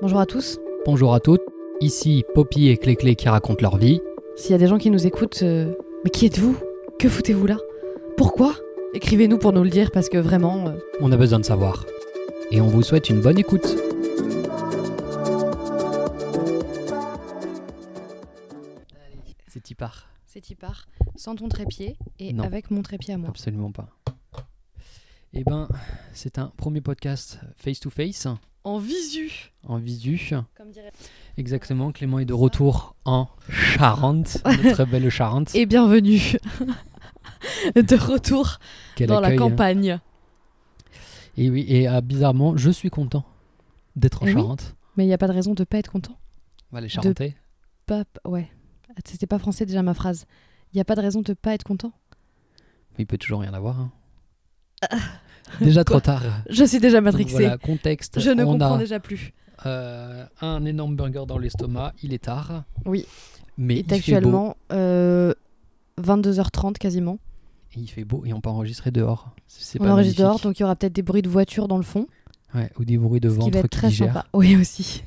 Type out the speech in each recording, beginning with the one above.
Bonjour à tous. Bonjour à toutes, ici Poppy et Cléclé qui racontent leur vie. S'il y a des gens qui nous écoutent, euh, mais qui êtes-vous? Que foutez-vous là? Pourquoi? Écrivez-nous pour nous le dire parce que vraiment. euh, On a besoin de savoir. Et on vous souhaite une bonne écoute. C'est y part. c'est y part. Sans ton trépied et Non. avec mon trépied à moi. Absolument pas. Eh ben, c'est un premier podcast face to face, En visu en visu. Comme dirait. Exactement, Clément est de retour en Charente, notre belle Charente. Et bienvenue de retour Quel dans la hein. campagne. Et oui, et ah, bizarrement, je suis content d'être en Eh oui. Charente. Mais il n'y a pas de raison de pas être content. On va les Charentais. Pas... Ouais. C'était pas français déjà ma phrase. Il n'y a pas de raison de pas être content. Il peut toujours rien avoir. hein. Déjà trop tard. Je suis déjà Donc matrixée. Voilà, contexte. Je ne on comprends a déjà plus. euh, un énorme burger dans l'estomac. Il est tard. Oui. Mais Il il est fait beau. actuellement euh, 22h30 quasiment. Et il fait beau et on peut enregistrer dehors. C'est On pas enregistre dehors, donc il y aura peut-être des bruits de voiture dans le fond. Ouais, ou des bruits de ce qui va ventre être qui très digèrent. sympa. Oui, aussi.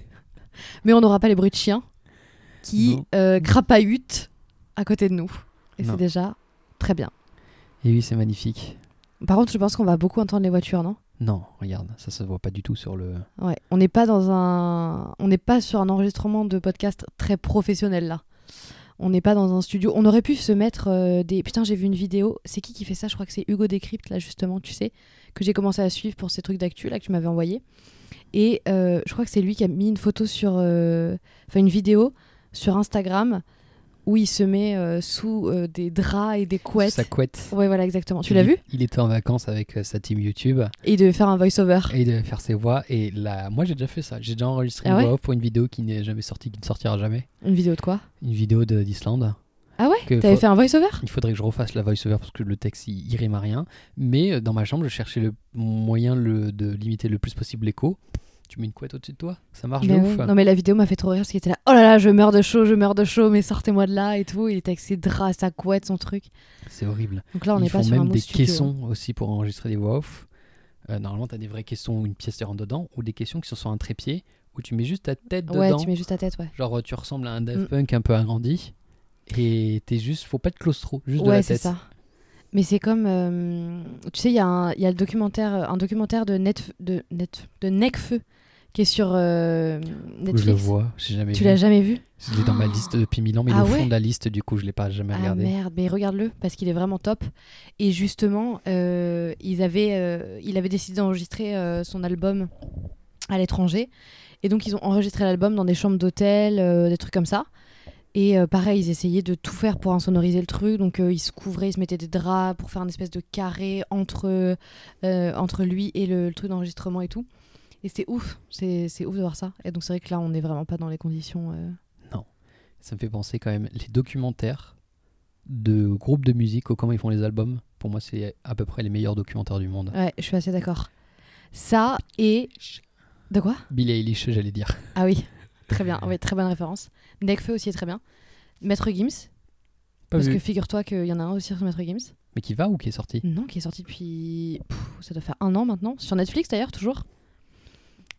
Mais on n'aura pas les bruits de chiens qui euh, crapahutent à côté de nous. Et Non. c'est déjà très bien. Et oui, c'est magnifique. Par contre, je pense qu'on va beaucoup entendre les voitures, non? Non, regarde, ça se voit pas du tout sur le. Ouais. On n'est pas dans un, on n'est pas sur un enregistrement de podcast très professionnel là. On n'est pas dans un studio. On aurait pu se mettre euh, des. Putain, j'ai vu une vidéo. C'est qui qui fait ça? Je crois que c'est Hugo Décrypte là justement. Tu sais que j'ai commencé à suivre pour ces trucs d'actu là que tu m'avais envoyé. Et euh, je crois que c'est lui qui a mis une photo sur, euh, enfin une vidéo sur Instagram où il se met euh, sous euh, des draps et des couettes. Sa couette. Ouais, voilà exactement. Tu l'as vu? Il était en vacances avec euh, sa team YouTube Et il devait faire un voice-over. et il devait faire ses voix. Et là, moi j'ai déjà fait ça. J'ai déjà enregistré Ah une ouais voix off pour une vidéo qui n'est jamais sortie, qui ne sortira jamais. Une vidéo de quoi? Une vidéo de- d'Islande. Ah ouais? T'avais fait un voice-over? Il faudrait que je refasse la voice-over parce que le texte il, il rime à rien. Mais dans ma chambre, je cherchais le moyen le- de limiter le plus possible l'écho. Tu mets une couette au-dessus de toi Ça marche Mais de ouais. ouf. Non mais la vidéo m'a fait trop rire parce qu'il était là oh là là je meurs de chaud je meurs de chaud mais sortez-moi de là et tout il était avec ses draps sa couette son truc C'est horrible. donc là on Ils n'est pas font sur un même mot des studio. caissons aussi pour enregistrer des voix off. Euh, normalement, tu as des vraies caissons où une pièce te rentre dedans ou des caissons qui sont sur un trépied où tu mets juste ta tête ouais dedans. tu mets juste ta tête ouais Genre, tu ressembles à un Daft Mm. Punk un peu agrandi. Et t'es juste, faut pas être claustro, juste de ouais la c'est tête. ça mais c'est comme euh, tu sais il y un y a le documentaire un documentaire de net de net de Necfeu qui est sur euh, Je le Netflix vois, j'ai jamais tu l'as jamais vu Je l'ai dans ma liste depuis mille ans, mais Ah le fond ouais de la liste, du coup, je l'ai pas jamais Ah regardé. merde, mais regarde-le parce qu'il est vraiment top. Et justement, euh, ils avaient, euh, il avait décidé d'enregistrer euh, son album à l'étranger. Et donc ils ont enregistré l'album dans des chambres d'hôtel, euh, des trucs comme ça. Et euh, pareil, ils essayaient de tout faire pour insonoriser le truc. Donc euh, ils se couvraient, ils se mettaient des draps pour faire une espèce de carré entre, euh, entre lui et le, le truc d'enregistrement et tout. Et c'était ouf, c'est c'est ouf de voir ça. Et donc c'est vrai que là, on n'est vraiment pas dans les conditions. euh, Ça me fait penser quand même, les documentaires de groupes de musique, au comment ils font les albums, pour moi, c'est à peu près les meilleurs documentaires du monde. Ouais, je suis assez d'accord. Ça et. De quoi? Billie Eilish, j'allais dire. Ah oui, très bien. Oui, très bonne référence. Nekfeu aussi est très bien. Maître Gims, Pas parce vu. que figure-toi qu'il y en a un aussi sur Maître Gims. Mais qui va ou qui est sorti? Non, qui est sorti depuis. Pff, ça doit faire un an maintenant. Sur Netflix d'ailleurs, toujours.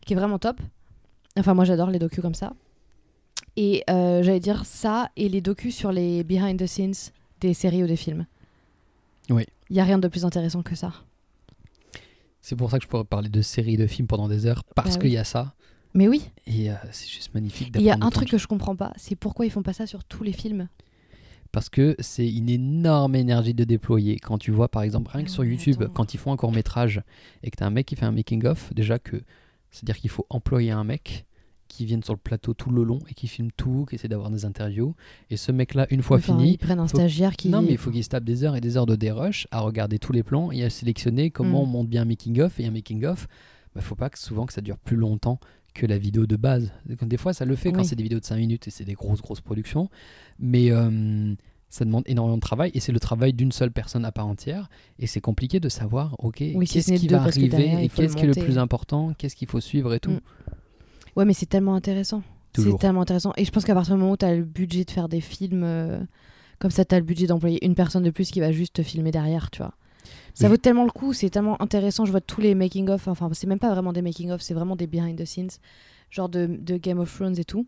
Qui est vraiment top. Enfin, moi j'adore les docus comme ça. Et euh, j'allais dire ça et les docus sur les behind the scenes des séries ou des films. Oui. Il y a rien de plus intéressant que ça. C'est pour ça que je pourrais parler de séries de films pendant des heures, parce Bah qu'il oui. y a ça. Mais oui, Et euh, c'est juste magnifique il y a un truc que je comprends pas, c'est pourquoi ils font pas ça sur tous les films. Parce que c'est une énorme énergie de déployer. Quand tu vois, par exemple, rien que Ah sur YouTube, attends. quand ils font un court métrage et que tu as un mec qui fait un making-of, déjà que c'est-à-dire qu'il faut employer un mec qui vienne sur le plateau tout le long et qui filme tout, qui essaie d'avoir des interviews. Et ce mec-là, une fois Enfin, fini, ils prennent un faut- stagiaire qui. non mais il faut qu'il se tape des heures et des heures de dérush à regarder tous les plans et à sélectionner comment Mm. on monte bien un making-of. Et un making-of, bah, faut pas que souvent que ça dure plus longtemps que la vidéo de base. Des fois, ça le fait quand c'est des vidéos de 5 minutes et c'est des grosses, grosses productions. Mais euh, ça demande énormément de travail et c'est le travail d'une seule personne à part entière. Et c'est compliqué de savoir, ok, Oui, qu'est-ce qui deux, va arriver derrière, et qu'est-ce qui est le plus important, qu'est-ce qu'il faut suivre et tout. Mm. Ouais, mais c'est tellement intéressant. C'est tellement intéressant. Et je pense qu'à partir du moment où tu as le budget de faire des films, euh, comme ça, tu as le budget d'employer une personne de plus qui va juste te filmer derrière, tu vois. Ça vaut tellement le coup, c'est tellement intéressant. Je vois tous les making-of, enfin, c'est même pas vraiment des making-of, c'est vraiment des behind the scenes. Genre de, de Game of Thrones et tout,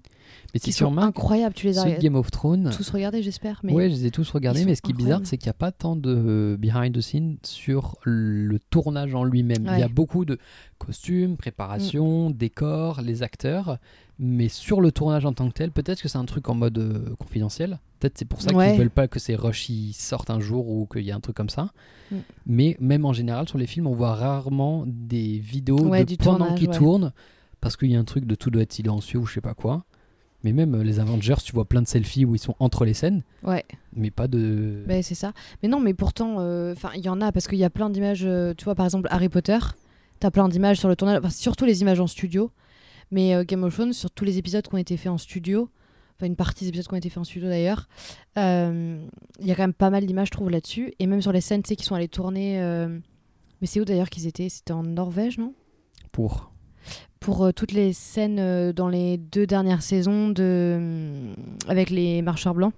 Mais qui sont remarques, incroyables. Tu les ceux de as Game of Thrones, tous regardés, j'espère. Mais ouais, je les ai tous regardés, mais ce qui est bizarre, c'est qu'il n'y a pas tant de behind the scenes sur le tournage en lui-même. Il y a beaucoup de costumes, préparation, décors, les acteurs, mais sur le tournage en tant que tel, peut-être que c'est un truc en mode euh, confidentiel. Peut-être c'est pour ça Ouais. qu'ils veulent pas que ces rushs sortent un jour ou qu'il y a un truc comme ça. Mm. Mais même en général, sur les films, on voit rarement des vidéos Ouais, de du pendant qu'ils ouais. tournent parce qu'il y a un truc de tout doit être silencieux ou je sais pas quoi. Mais même euh, les Avengers, tu vois plein de selfies où ils sont entre les scènes, ouais. mais pas de. Ben, c'est ça. Mais non, mais pourtant, euh, enfin, il y en a parce qu'il y a plein d'images. euh, tu vois, par exemple, Harry Potter, t'as plein d'images sur le tournage, enfin, surtout les images en studio. Mais euh, Game of Thrones, sur tous les épisodes qui ont été faits en studio, enfin, une partie des épisodes qui ont été faits en studio d'ailleurs, il y a quand même pas mal d'images, je trouve, là-dessus. Et même sur les scènes, tu sais, qui sont allés tourner. Mais c'est où d'ailleurs qu'ils étaient? C'était en Norvège, non? Pour. Pour euh, toutes les scènes euh, dans les deux dernières saisons de euh, avec les marcheurs blancs.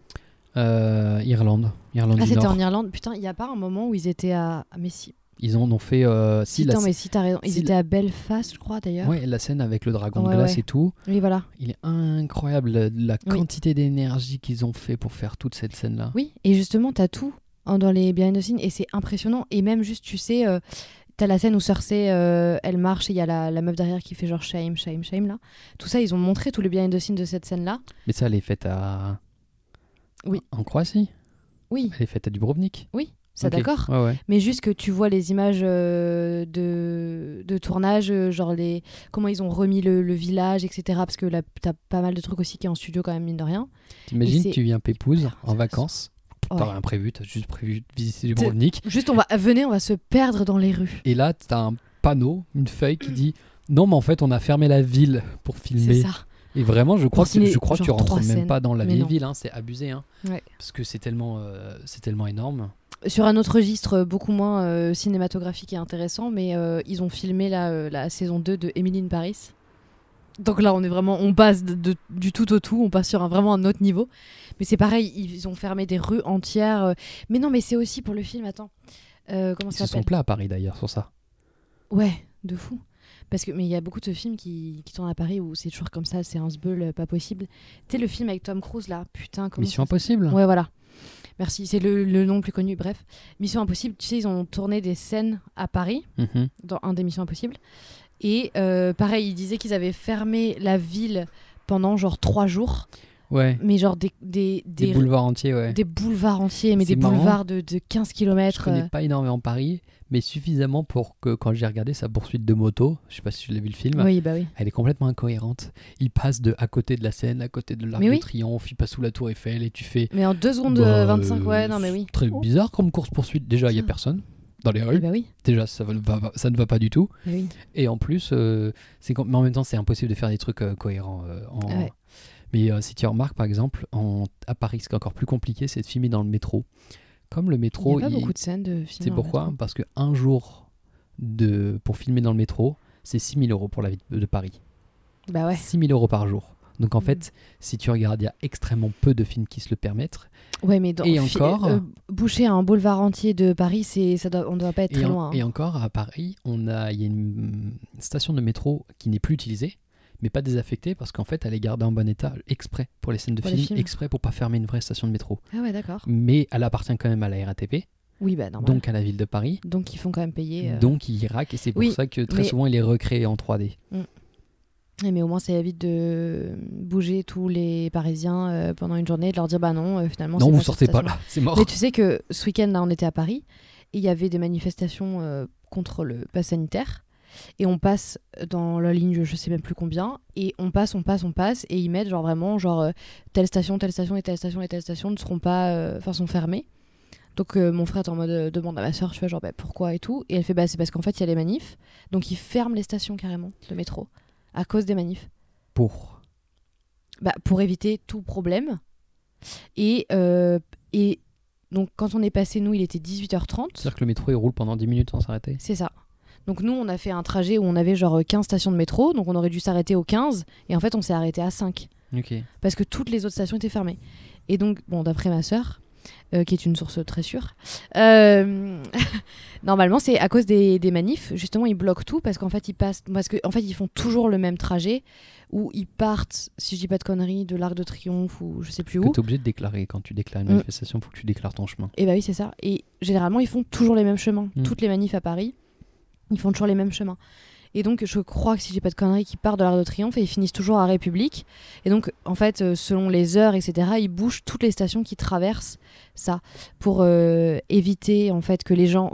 Irlande. Irlande Ah, c'était en Irlande. Putain, il y a pas un moment où ils étaient à. Mais si. Ils en ont fait. euh, si, Putain, mais si t'as raison. Ils si étaient à Belfast, je crois d'ailleurs. ouais, la scène avec le dragon de Ouais, glace ouais. et tout, Oui, voilà. il est incroyable la, Oui. quantité d'énergie qu'ils ont fait pour faire toute cette scène-là. Oui, et justement, t'as tout hein, dans les behind the scenes et c'est impressionnant. Et même juste, tu sais, euh, t'as la scène où Cersei, euh, elle marche et il y a la, la meuf derrière qui fait genre shame, shame, shame là. Tout ça, ils ont montré tous les behind the scenes de cette scène-là. Mais ça, elle est faite à. Oui. En Croatie? Oui, Elle est faite à Dubrovnik? oui, Ok. d'accord. Ouais, ouais. Mais juste que tu vois les images euh, de, de tournage, euh, genre les, comment ils ont remis le, le village, etc. Parce que là, t'as pas mal de trucs aussi qui est en studio quand même, mine de rien. T'imagines, tu viens pépouze en intéressant. Ouais. T'as rien prévu, t'as juste prévu de visiter Dubrovnik. Juste, on va, venez, on va se perdre dans les rues. Et là, t'as un panneau, une feuille qui dit Non, mais en fait, on a fermé la ville pour C'est filmer. ça. Et vraiment, je crois, que, je crois que tu rentres même scènes. pas dans la vieille ville, hein, c'est abusé. Hein, Ouais. parce que c'est tellement, euh, c'est tellement énorme. Sur un autre registre euh, beaucoup moins euh, cinématographique et intéressant, mais euh, ils ont filmé la, la saison 2 de Emily in Paris. Donc là, on est vraiment, on passe de, de- du tout au tout, on passe sur un, vraiment un autre niveau. Mais c'est pareil, ils ont fermé des rues entières. euh. Mais non, mais c'est aussi pour le film, attends. Euh, comment Ils ça se sont plats à Paris d'ailleurs sur ça. Ouais, de fou. Parce que mais il y a beaucoup de films qui, qui tournent à Paris où c'est toujours comme ça, c'est un sbeul pas possible. Tu sais le film avec Tom Cruise là, putain comment Mission Impossible Ouais, voilà. Merci, c'est le, le nom le plus connu. Bref, Mission Impossible, tu sais, ils ont tourné des scènes à Paris, Mhm. dans un des Missions Impossibles. Et euh, pareil, ils disaient qu'ils avaient fermé la ville pendant genre trois jours, Ouais, mais genre des, des, des, des, boulevards entiers, ouais. des boulevards entiers, mais des marrant. boulevards de, de 15 Je km. connais pas énormément Paris, mais suffisamment pour que quand j'ai regardé sa poursuite de moto, je sais pas si tu l'as vu le film, Oui, bah oui. elle est complètement incohérente. Il passe de à côté de la Seine, à côté de l'Arc de. Triomphe, il passe sous la Tour Eiffel et tu fais. Mais en 2 secondes bah, euh, 25, ouais, euh, non, mais oui. Très bizarre comme course poursuite. Déjà, il y a personne dans les Eh rues. bah oui, Déjà, ça, va- va- ça ne va pas du tout. oui. Et en plus, euh, c'est mais en même temps, c'est impossible de faire des trucs euh, cohérents. euh, en- Ouais. Mais si tu remarques, par exemple, en... à Paris, ce qui est encore plus compliqué, c'est de filmer dans le métro. Comme le Il n'y métro, a pas il- beaucoup de scènes de films. c'est pourquoi métro. Parce qu'un jour de... pour filmer dans le métro, c'est 6000 euros pour la ville de Paris. Bah ouais. 6000 euros par jour. Donc en Mhm. fait, si tu regardes, il y a extrêmement peu de films qui se le permettent. Ouais, mais dans Et encore euh, boucher un boulevard entier de Paris, c'est ça doit, on doit pas être très en- loin. hein. et encore, à Paris, on a, il y a une station de métro qui n'est plus utilisée, mais pas désaffectée, parce qu'en fait, elle est gardée en bon état exprès pour les scènes de films, films. exprès pour pas fermer une vraie station de métro. Ah ouais, d'accord. Mais elle appartient quand même à la RATP, Oui, bah normal. donc à la ville de Paris. Donc ils font quand même payer. euh. Donc il rack et c'est pour Oui, ça que très mais- souvent il est recréé en 3D. Eh, mais au moins ça évite de bouger tous les Parisiens euh, pendant une journée et de leur dire bah non, euh, finalement. non, vous cette sortez pas là, c'est mort. Mais tu sais que ce week-end là, on était à Paris et il y avait des manifestations euh, contre le pass sanitaire. Et on passe dans la ligne, je sais même plus combien, et on passe, on passe, on passe, et ils mettent genre vraiment genre euh, telle station, telle station et telle station et telle station ne seront pas, enfin sont fermées. Donc euh, mon frère est en mode euh, demande à ma soeur, tu vois genre bah, pourquoi et tout, et elle fait bah c'est parce qu'en fait il y a les manifs, donc ils ferment les stations carrément de métro à cause des manifs Pour. bah, pour éviter tout problème. Et, euh, et donc, quand on est passé, nous, il était 18h30. C'est-à-dire que le métro il roule pendant 10 minutes sans s'arrêter. C'est ça. Donc, nous, on a fait un trajet où on avait genre 15 stations de métro. Donc, on aurait dû s'arrêter aux 15. Et en fait, on s'est arrêté à 5. Ok. Parce que toutes les autres stations étaient fermées. Et donc, bon, d'après ma sœur, euh, qui est une source très sûre. Euh, normalement, c'est à cause des, des manifs. Justement, ils bloquent tout parce qu'en fait, ils passent, parce que en fait, ils font toujours le même trajet où ils partent, si je dis pas de conneries, de l'Arc de Triomphe ou je sais plus où. tu es obligé de déclarer. Quand tu déclares une Mm. manifestation, il faut que tu déclares ton chemin. Et bah oui, c'est ça. Et généralement, ils font toujours les mêmes chemins. Mm. Toutes les manifs à Paris, ils font toujours les mêmes chemins. Et donc, je crois que si j'ai pas de conneries, qu'ils partent de l'Arc de Triomphe et ils finissent toujours à République. Et donc, en fait, euh, selon les heures, etc., ils bougent toutes les stations qui traversent ça pour euh, éviter en fait que les gens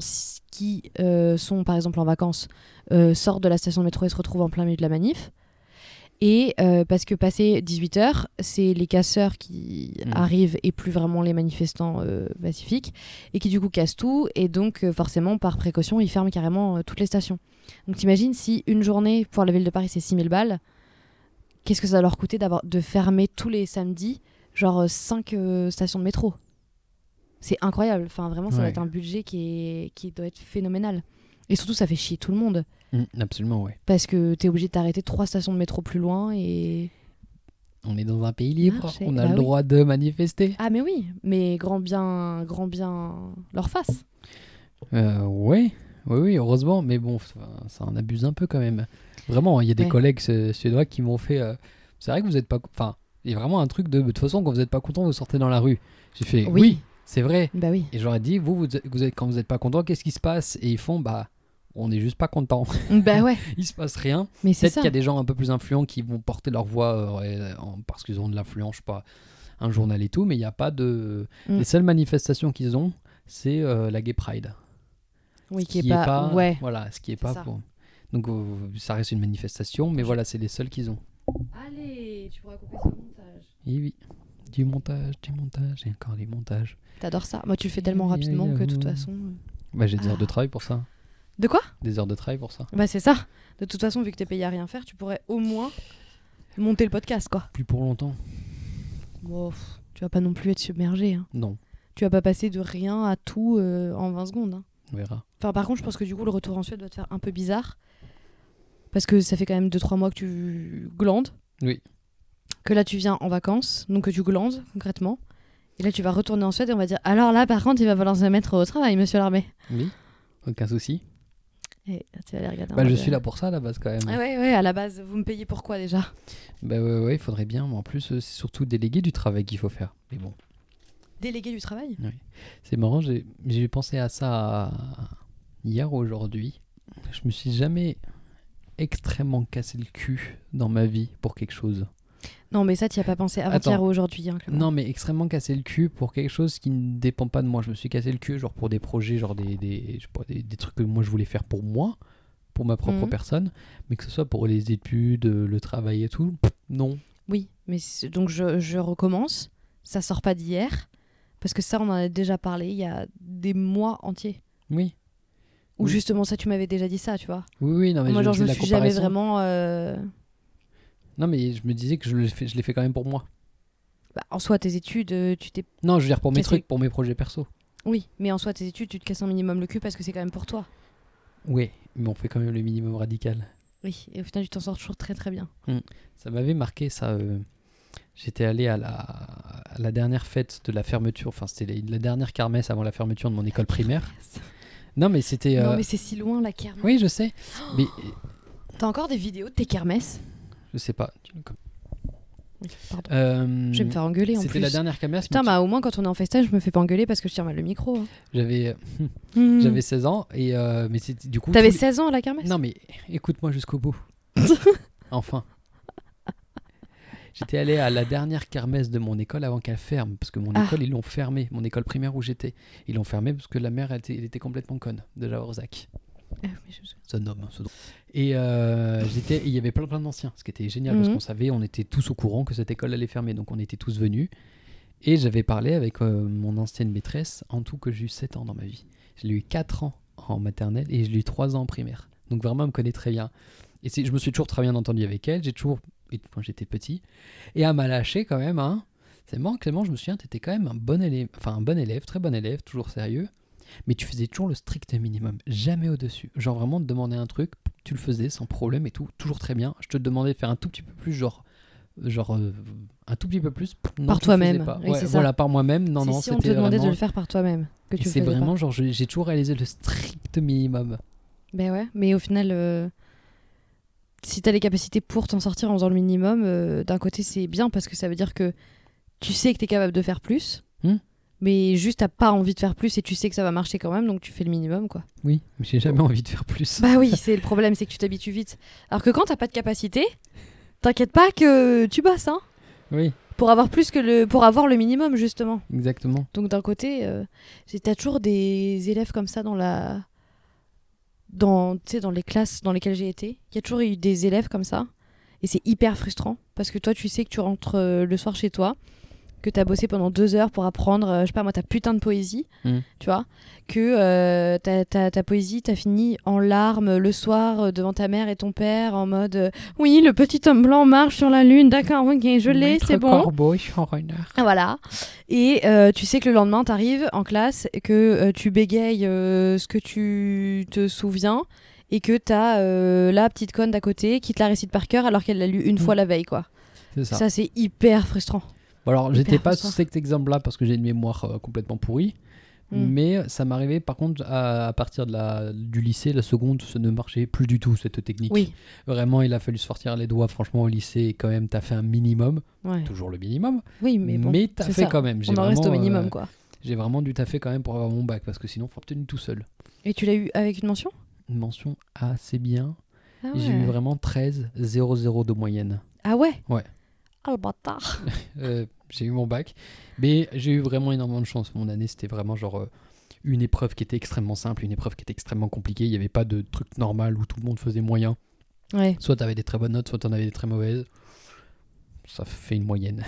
qui euh, sont par exemple en vacances euh, sortent de la station de métro et se retrouvent en plein milieu de la manif. Et euh, parce que passé 18h, c'est les casseurs qui Mm. arrivent et plus vraiment les manifestants euh, pacifiques et qui du coup cassent tout. Et donc, euh, forcément, par précaution, ils ferment carrément toutes les stations. Donc, t'imagines si une journée pour la ville de Paris c'est 6000 balles, qu'est-ce que ça va leur coûter d'avoir de fermer tous les samedis, genre 5 stations de métro? C'est incroyable. Enfin, vraiment, ça va Ouais. être un budget qui, est, qui doit être phénoménal. Et surtout, ça fait chier tout le monde. Mm, absolument, ouais. Parce que t'es obligé de t'arrêter trois stations de métro plus loin et. On est dans un pays libre. Marché, On a bah le oui. droit de manifester. Ah, mais oui, mais grand bien, grand bien leur face. Euh, ouais, oui, oui, heureusement, mais bon, ça, en abuse un peu quand même. Vraiment, il y a des Ouais. collègues su- suédois qui m'ont fait. euh, c'est vrai que vous êtes pas. Enfin, il y a vraiment un truc de. De toute façon, quand vous n'êtes pas content, vous sortez dans la rue. J'ai fait. Oui. Oui, c'est vrai. Bah oui. Et j'aurais dit, vous, vous, vous êtes, quand vous n'êtes pas content, qu'est-ce qui se passe? Et ils font, bah, on n'est juste pas content. bah ouais, il se passe rien. mais c'est Peut-être qu'il y a des gens un peu plus influents qui vont porter leur voix euh, en- parce qu'ils ont de l'influence, je sais pas, un journal et tout, mais il n'y a pas de. Mm. Les seules manifestations qu'ils ont, c'est euh, la Gay Pride. Oui, Ce qui est pas. Ouais. Voilà, ce qui est pas ça. pour. Donc euh, ça reste une manifestation, mais voilà, c'est les seuls qu'ils ont. Allez, tu pourras couper ce montage. Et oui, du montage, du montage, et encore du montage. T'adores ça Moi, tu le fais tellement rapidement que de toute façon. euh. Bah, j'ai des heures de Ah. travail pour ça. De quoi? Des heures de travail pour ça. Bah c'est ça. De toute façon, vu que t'es payé à rien faire, tu pourrais au moins monter le podcast, quoi. Plus pour longtemps. Bon, tu vas pas non plus être submergé. hein. Non, Tu vas pas passer de rien à tout euh, en 20 secondes. hein. On verra. Enfin, par contre, je pense que du coup, le retour en Suède doit te faire un peu bizarre. Parce que ça fait quand même 2-3 mois que tu glandes. Oui. Que là, tu viens en vacances, donc que tu glandes concrètement. Et là, tu vas retourner en Suède et on va dire Alors là, par contre, il va falloir se mettre au travail, monsieur l'armée. Oui, aucun souci. Et tu vas les regarder. Bah, je suis là pour ça à la base quand même. Ah ouais, ouais, à la base, vous me payez pourquoi déjà? Bah ouais, ouais, il faudrait bien, mais en plus, euh, c'est surtout déléguer du travail qu'il faut faire. Mais bon, Délégué du travail c'est marrant, j'ai pensé à ça hier ou aujourd'hui. Je me suis jamais extrêmement cassé le cul dans ma vie pour quelque chose. Non, mais ça, tu as pas pensé avant-hier ou aujourd'hui. hein. Non, mais extrêmement cassé le cul pour quelque chose qui ne dépend pas de moi. Je me suis cassé le cul, genre pour des projets, genre des, des, je sais pas, des, des trucs que moi je voulais faire pour moi, pour ma propre Mhm. personne, mais que ce soit pour les études, euh, le travail et tout, non. Oui, mais donc je, je recommence. Ça sort pas d'hier. Parce que ça, on en a déjà parlé il y a des mois entiers. Oui. Ou Oui. justement, ça, tu m'avais déjà dit ça, tu vois. Oui, oui, non, mais Moi, je genre, je me suis jamais vraiment. euh, Non, mais je me disais que je l'ai fait, je l'ai fait quand même pour moi. bah, en soi, tes études, euh, tu t'es. Non, je veux dire pour mes Cassé. trucs, pour mes projets perso. Oui, mais en soi, tes études, tu te casses un minimum le cul parce que c'est quand même pour toi. Oui, mais on fait quand même le minimum radical. Oui, et au final, tu t'en sors toujours très très bien. Ça m'avait marqué ça. euh, J'étais allé à la, à la dernière fête de la fermeture, enfin c'était la, dernière kermesse avant la fermeture de mon école primaire. Non mais c'était... Non, euh, mais c'est si loin la kermesse. Oui je sais, mais T'as encore des vidéos de tes kermesses? je sais pas. Euh, Je vais me faire engueuler en C'était plus. la dernière kermesse. Putain, mais bah au moins quand on est en FaceTime, je me fais pas engueuler parce que je tiens mal le micro. hein. J'avais Hmm. j'avais 16 ans et euh, mais c'était du coup... T'avais les- 16 ans à la kermesse? Non mais écoute-moi jusqu'au bout. enfin. J'étais allé à la dernière kermesse de mon école avant qu'elle ferme, parce que mon Ah. école, ils l'ont fermée, mon école primaire où j'étais. Ils l'ont fermée parce que la mère, elle était, elle était complètement conne, déjà Orzac. Ah, je- ce don. Et euh, j'étais, il y avait plein, plein d'anciens, ce qui était génial, parce Mhm. qu'on savait, on était tous au courant que cette école allait fermer, donc on était tous venus. Et j'avais parlé avec euh, mon ancienne maîtresse, en tout que j'ai eu 7 ans dans ma vie. Je l'ai eu 4 ans en maternelle et je l'ai eu 3 ans en primaire. Donc vraiment, elle me connaît très bien. Et je me suis toujours très bien entendu avec elle, j'ai toujours, quand j'étais petit. Et elle m'a lâché quand même, hein. C'est marrant, Clément, je me souviens, tu étais quand même un bon élève, enfin un bon élève, très bon élève, toujours sérieux. Mais tu faisais toujours le strict minimum, jamais au-dessus. Genre vraiment te demander un truc, tu le faisais sans problème et tout, toujours très bien. Je te demandais de faire un tout petit peu plus, genre genre euh, un tout petit peu plus. Non, Par toi-même. Oui, Ouais, voilà, par moi-même. Non, C'est non, si on te demandait vraiment... de le faire par toi-même que tu c'est vraiment pas. genre, j'ai j'ai toujours réalisé le strict minimum. Ben ouais, mais au final, euh, si t'as les capacités pour t'en sortir en faisant le minimum, euh, d'un côté c'est bien parce que ça veut dire que tu sais que t'es capable de faire plus, Hmm. mais juste t'as pas envie de faire plus et tu sais que ça va marcher quand même, donc tu fais le minimum quoi. Oui, mais j'ai jamais envie de faire plus. Bah oui, c'est le problème, c'est que tu t'habitues vite. Alors que quand t'as pas de capacité, t'inquiète pas que tu bosses, hein, Oui, pour avoir plus que le, pour avoir le minimum justement. exactement. Donc d'un côté, euh, t'as toujours des élèves comme ça dans la, dans, dans les classes dans lesquelles j'ai été. Il y a toujours eu des élèves comme ça, et c'est hyper frustrant parce que toi, tu sais que tu rentres euh, le soir chez toi, que t'as bossé pendant deux heures pour apprendre, euh, je sais pas moi, ta putain de poésie, Mm. tu vois, que euh, ta, ta, ta poésie, t'as fini en larmes le soir euh, devant ta mère et ton père en mode, oui, le petit homme blanc marche sur la lune, d'accord, ok, je l'ai, c'est bon. Corbeau, showrunner. Ah, Voilà. Et tu sais que le lendemain, t'arrives en classe, que euh, tu bégayes ce que tu te souviens et que t'as euh, la petite conne d'à côté qui te la récite par cœur alors qu'elle l'a lu une fois la veille, quoi. Ça. Ça, c'est hyper frustrant. Bon, alors, j'étais pas sur cet exemple-là parce que j'ai une mémoire euh, complètement pourrie. Mm. Mais ça m'arrivait par contre à, à partir de la, du lycée, la seconde, ça ne marchait plus du tout cette technique. Oui. Vraiment, il a fallu se sortir les doigts. Franchement, au lycée, quand même, t'as fait un minimum, Ouais. toujours le minimum, Oui, mais bon. t'as c'est fait ça. quand même. J'ai On en reste au vraiment, minimum, euh, quoi. J'ai vraiment dû taffer quand même pour avoir mon bac parce que sinon, faut obtenir tout seul. Et tu l'as eu avec une mention? Une mention assez bien. ah J'ai eu vraiment 13, 0,0 de moyenne. Ah ouais? Ouais. Ah le bâtard. Euh, j'ai eu mon bac. Mais j'ai eu vraiment énormément de chance. Mon année, c'était vraiment genre euh, une épreuve qui était extrêmement simple, une épreuve qui était extrêmement compliquée. Il n'y avait pas de truc normal où tout le monde faisait moyen. Ouais. Soit tu avais des très bonnes notes, soit tu en avais des très mauvaises. Ça fait une moyenne.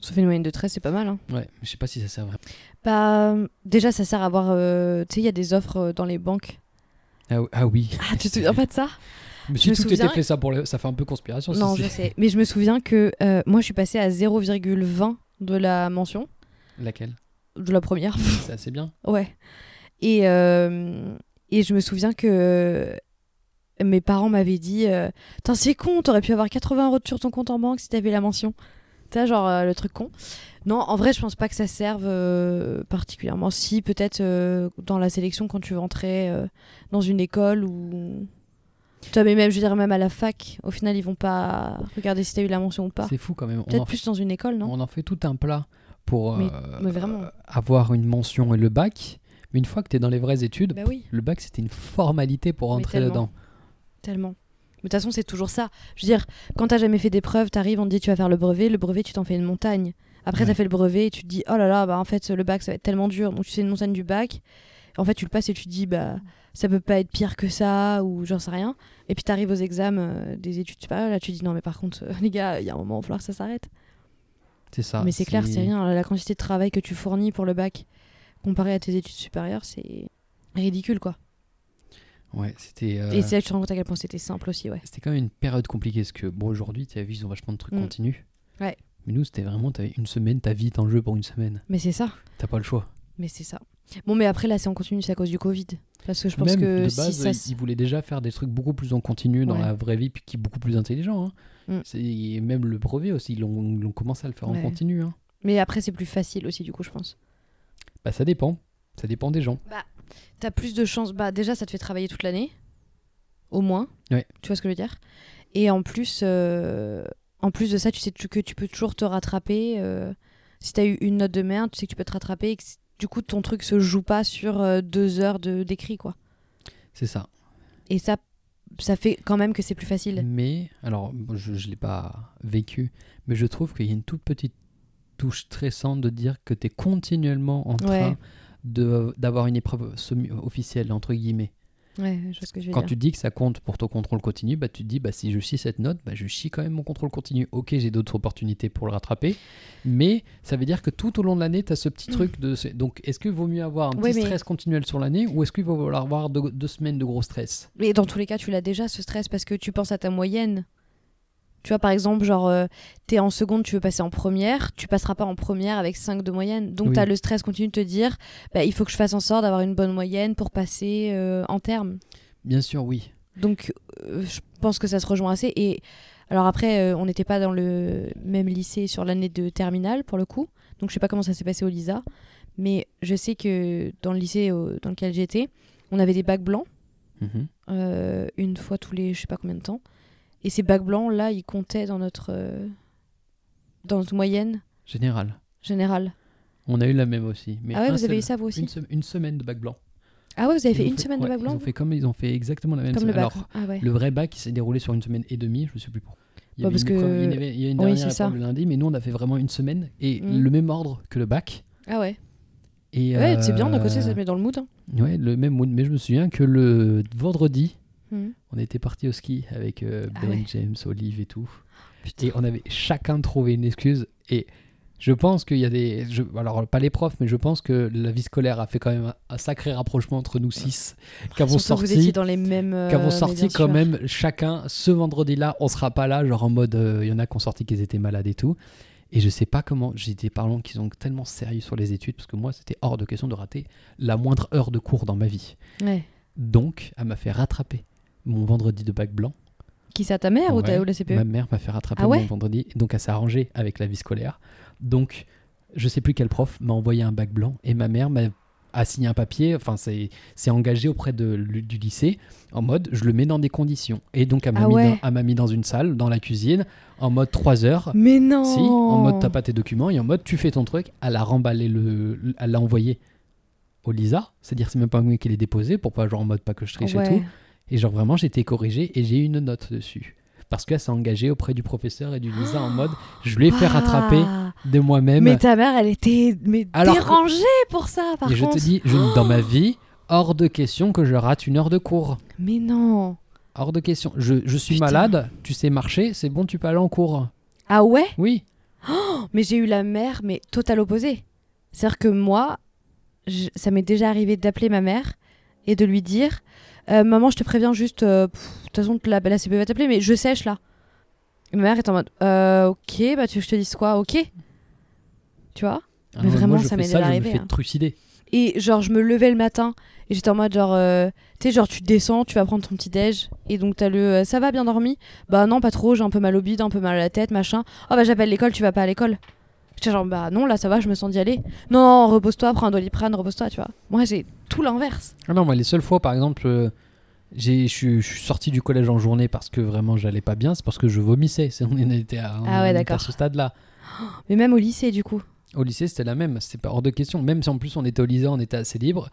Ça fait une moyenne de 13, c'est pas mal. Hein. Ouais, mais je sais pas si ça sert vraiment. Bah, euh, déjà, ça sert à avoir. euh, Tu sais, il y a des offres euh, dans les banques. Ah, ah oui. Ah, tu te souviens pas de ça? Mais Je si me tout souviens- était fait ça pour le... ça fait un peu conspiration. Non, je sais. Mais je me souviens que euh, moi, je suis passée à 0,20 de la mention, Laquelle? De la première. C'est assez bien. ouais. Et, euh, et je me souviens que mes parents m'avaient dit euh, Putain, c'est con, t'aurais pu avoir 80 euros sur ton compte en banque si t'avais la mention. Tu sais, genre euh, le truc con. Non, en vrai, je pense pas que ça serve euh, particulièrement. Si, peut-être euh, dans la sélection quand tu rentrais euh, dans une école ou. Vois, mais même, je veux dire, même à la fac, au final, ils vont pas regarder si t'as eu la mention ou pas. C'est fou quand même. Peut-être plus dans une école, non? On en fait tout un plat pour Mais- euh, mais vraiment. avoir une mention et le bac. Mais une fois que tu es dans les vraies études, Bah oui. le bac c'était une formalité pour rentrer tellement. dedans. Tellement. Mais de toute façon, c'est toujours ça. Je veux dire, quand t'as jamais fait d'épreuve, t'arrives, on te dit tu vas faire le brevet, le brevet, tu t'en fais une montagne. Après, Ouais. t'as fait le brevet et tu te dis, oh là là, bah en fait, le bac, ça va être tellement dur. Donc, tu sais une montagne du bac. En fait, tu le passes et tu te dis, bah, ça peut pas être pire que ça, ou j'en sais rien. Et puis, t'arrives aux examens euh, des études supérieures, là, tu dis, non, mais par contre, euh, les gars, il y a un moment, il va falloir que ça s'arrête. C'est ça. mais c'est clair, c'est rien. La quantité de travail que tu fournis pour le bac, comparé à tes études supérieures, c'est ridicule, quoi. Ouais, c'était. euh, Et c'est là que tu te rends compte à quel point c'était simple aussi, ouais. C'était quand même une période compliquée parce que bon aujourd'hui tu as vu ils ont vachement de trucs Mm. continus. Ouais. Mais nous c'était vraiment t'avais une semaine ta vie est en jeu pour une semaine. Mais c'est ça. T'as pas le choix. Mais c'est ça. Bon, mais après, là, c'est en continu, c'est à cause du Covid. Parce que je pense Même que de si base ça. ils- s- ils voulaient déjà faire des trucs beaucoup plus en continu dans Ouais. la vraie vie puis qui est beaucoup plus intelligent. hein. Mm. C'est même le brevet aussi ils l'ont ils l'ont commencé à le faire Ouais. en continu. hein. Mais après, c'est plus facile aussi, du coup, je pense. Bah ça dépend. Ça dépend des gens. T'as plus de chances. Bah, déjà, ça te fait travailler toute l'année. Au moins. Ouais. Tu vois ce que je veux dire? Et en plus, euh, en plus de ça, tu sais que tu peux toujours te rattraper. euh, Si t'as eu une note de merde, tu sais que tu peux te rattraper. Et que c- du coup, ton truc se joue pas sur euh, deux heures de- d'écrit, quoi. C'est ça. Et ça, ça fait quand même que c'est plus facile. Mais, alors, bon, je ne l'ai pas vécu, mais je trouve qu'il y a une toute petite touche stressante de dire que tu es continuellement en train Ouais. d'avoir une épreuve officielle, entre guillemets. Ouais, je vois ce que je veux Quand dire. tu dis que ça compte pour ton contrôle continu, bah, tu te dis, bah, si je chie cette note, bah, je chie quand même mon contrôle continu. Ok, j'ai d'autres opportunités pour le rattraper, mais ça veut dire que tout au long de l'année, tu as ce petit truc de... Donc, est-ce qu'il vaut mieux avoir un Ouais, petit mais- stress continuel sur l'année, ou est-ce qu'il va falloir avoir deux, deux semaines de gros stress? Mais dans tous les cas, tu l'as déjà ce stress parce que tu penses à ta moyenne. Tu vois, par exemple, genre, euh, t'es en seconde, tu veux passer en première, tu passeras pas en première avec 5 de moyenne. Donc, Oui. t'as le stress continu de te dire, bah, il faut que je fasse en sorte d'avoir une bonne moyenne pour passer euh, en terme. Bien sûr, oui. Donc, euh, je pense que ça se rejoint assez. Et Alors après, euh, on n'était pas dans le même lycée sur l'année de terminale pour le coup, donc je sais pas comment ça s'est passé au Lisa, mais je sais que dans le lycée dans lequel j'étais, on avait des bacs blancs Mhm. une fois tous les je sais pas combien de temps, et ces bacs blancs là, ils comptaient dans notre euh, dans notre moyenne Général. générale. On a eu la même aussi. Mais ah ouais, vous avez eu ça vous aussi une, se- une semaine de bac blanc. Ah ouais, vous avez Ils fait une semaine de bac blanc Ils ont fait comme ils ont fait exactement la même comme le semaine. bac. Alors, ah ouais. le vrai bac, il s'est déroulé sur une semaine et demie, je ne sais plus pourquoi. Il y Bah, parce une que- épreuve- il y avait- il y a une Oui, dernière épreuve le lundi, mais nous on a fait vraiment une semaine et Mhm. le même ordre que le bac. Ah ouais. Et, Ouais, c'est bien d'un côté, euh, ça te met dans le mood. hein. Ouais, le même mood. Mais je me souviens que le vendredi, Mhm. on était parti au ski avec euh, Ah Ben, ouais. James, Olive et tout. Putain. Et on avait chacun trouvé une excuse. Et je pense qu'il y a des. je- alors, pas les profs, mais je pense que la vie scolaire a fait quand même un, un sacré rapprochement entre nous six. Qu'avons que vous sorti. étiez dans les mêmes. euh, Qu'avons sorti quand même chacun ce vendredi-là, on sera pas là, genre en mode, euh, il y en a qui ont sorti qu'ils étaient malades et tout. Et je sais pas comment, j'ai des parents qui sont tellement sérieux sur les études, parce que moi c'était hors de question de rater la moindre heure de cours dans ma vie. Ouais. Donc, elle m'a fait rattraper mon vendredi de bac blanc. Qui ça, ta mère ou, ta, ou la CPE Ma mère m'a fait rattraper Ah ouais mon vendredi, donc elle s'est arrangée avec la vie scolaire. Donc, je sais plus quel prof m'a envoyé un bac blanc et ma mère m'a a signé un papier, enfin c'est engagé auprès de, du lycée en mode je le mets dans des conditions. Et donc elle m'a Ah mis, ouais. dans- mis une salle, dans la cuisine, en mode 3 heures. Mais non Si, en mode t'as pas tes documents et en mode tu fais ton truc. Elle a remballé le, le- elle l'a envoyé au Lisa, c'est-à-dire c'est même pas moi qui l'ai déposé pour pas genre en mode pas que je triche et tout. Et genre vraiment j'ai été corrigé et j'ai eu une note dessus. Parce qu'elle s'est engagée auprès du professeur et du Lisa en mode je lui ai fait rattraper de moi-même. Mais ta mère, elle était mais Alors que- dérangée pour ça, par et je te dis, je, dans ma vie, hors de question que je rate une heure de cours. Mais non Hors de question. Je, je suis Putain. malade, tu sais marcher, c'est bon, tu peux aller en cours. Ah ouais? Oui. Mais j'ai eu la mère, mais total opposée. C'est-à-dire que moi, je- ça m'est déjà arrivé d'appeler ma mère et de lui dire Euh, Maman, je te préviens juste, euh, de toute façon, la, la CPE va t'appeler, mais je sèche là. Et ma mère est en mode Euh, Ok, bah tu veux que je te dise quoi Ok. Tu vois? Ah Mais non, vraiment, moi, ça m'est déjà je me arrivé, fais hein. trucider. Et genre, je me levais le matin et j'étais en mode genre, euh, tu sais, genre, tu descends, tu vas prendre ton petit déj et donc t'as le euh, ça va bien dormi? Bah non, pas trop, j'ai un peu mal au bide, un peu mal à la tête, machin. Oh bah j'appelle l'école, tu vas pas à l'école. J'étais genre, bah non, là ça va, je me sens d'y aller. Non, repose-toi, prends un doliprane, repose-toi, tu vois. Moi j'ai tout l'inverse. Ah non, moi, les seules fois, par exemple, euh, j'ai- je suis- sorti du collège en journée parce que vraiment j'allais pas bien, c'est parce que je vomissais. C'est- On était à, on Ah ouais, en était à ce stade-là. Mais même au lycée, du coup. Au lycée, c'était la même. C'était pas hors de question. Même si en plus on était au lycée, on était assez libre.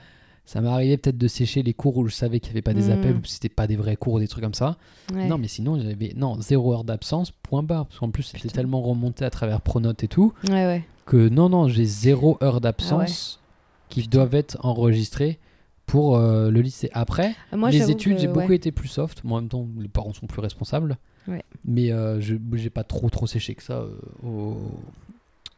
Ça m'est arrivé peut-être de sécher les cours où je savais qu'il n'y avait pas des Mm. appels ou que c'était pas des vrais cours ou des trucs comme ça. Ouais. Non, mais sinon, j'avais non, zéro heure d'absence, point barre. Parce qu'en plus, c'était tellement remonté à travers Pronote et tout Ouais, ouais. que non, non, j'ai zéro heure d'absence qui Ah Putain. doivent être enregistrées pour euh, le lycée. Après, Moi, les études, j'ai beaucoup été plus soft. Moi, en même temps, les parents sont plus responsables. Mais euh, je j'ai pas trop trop séché que ça euh, au-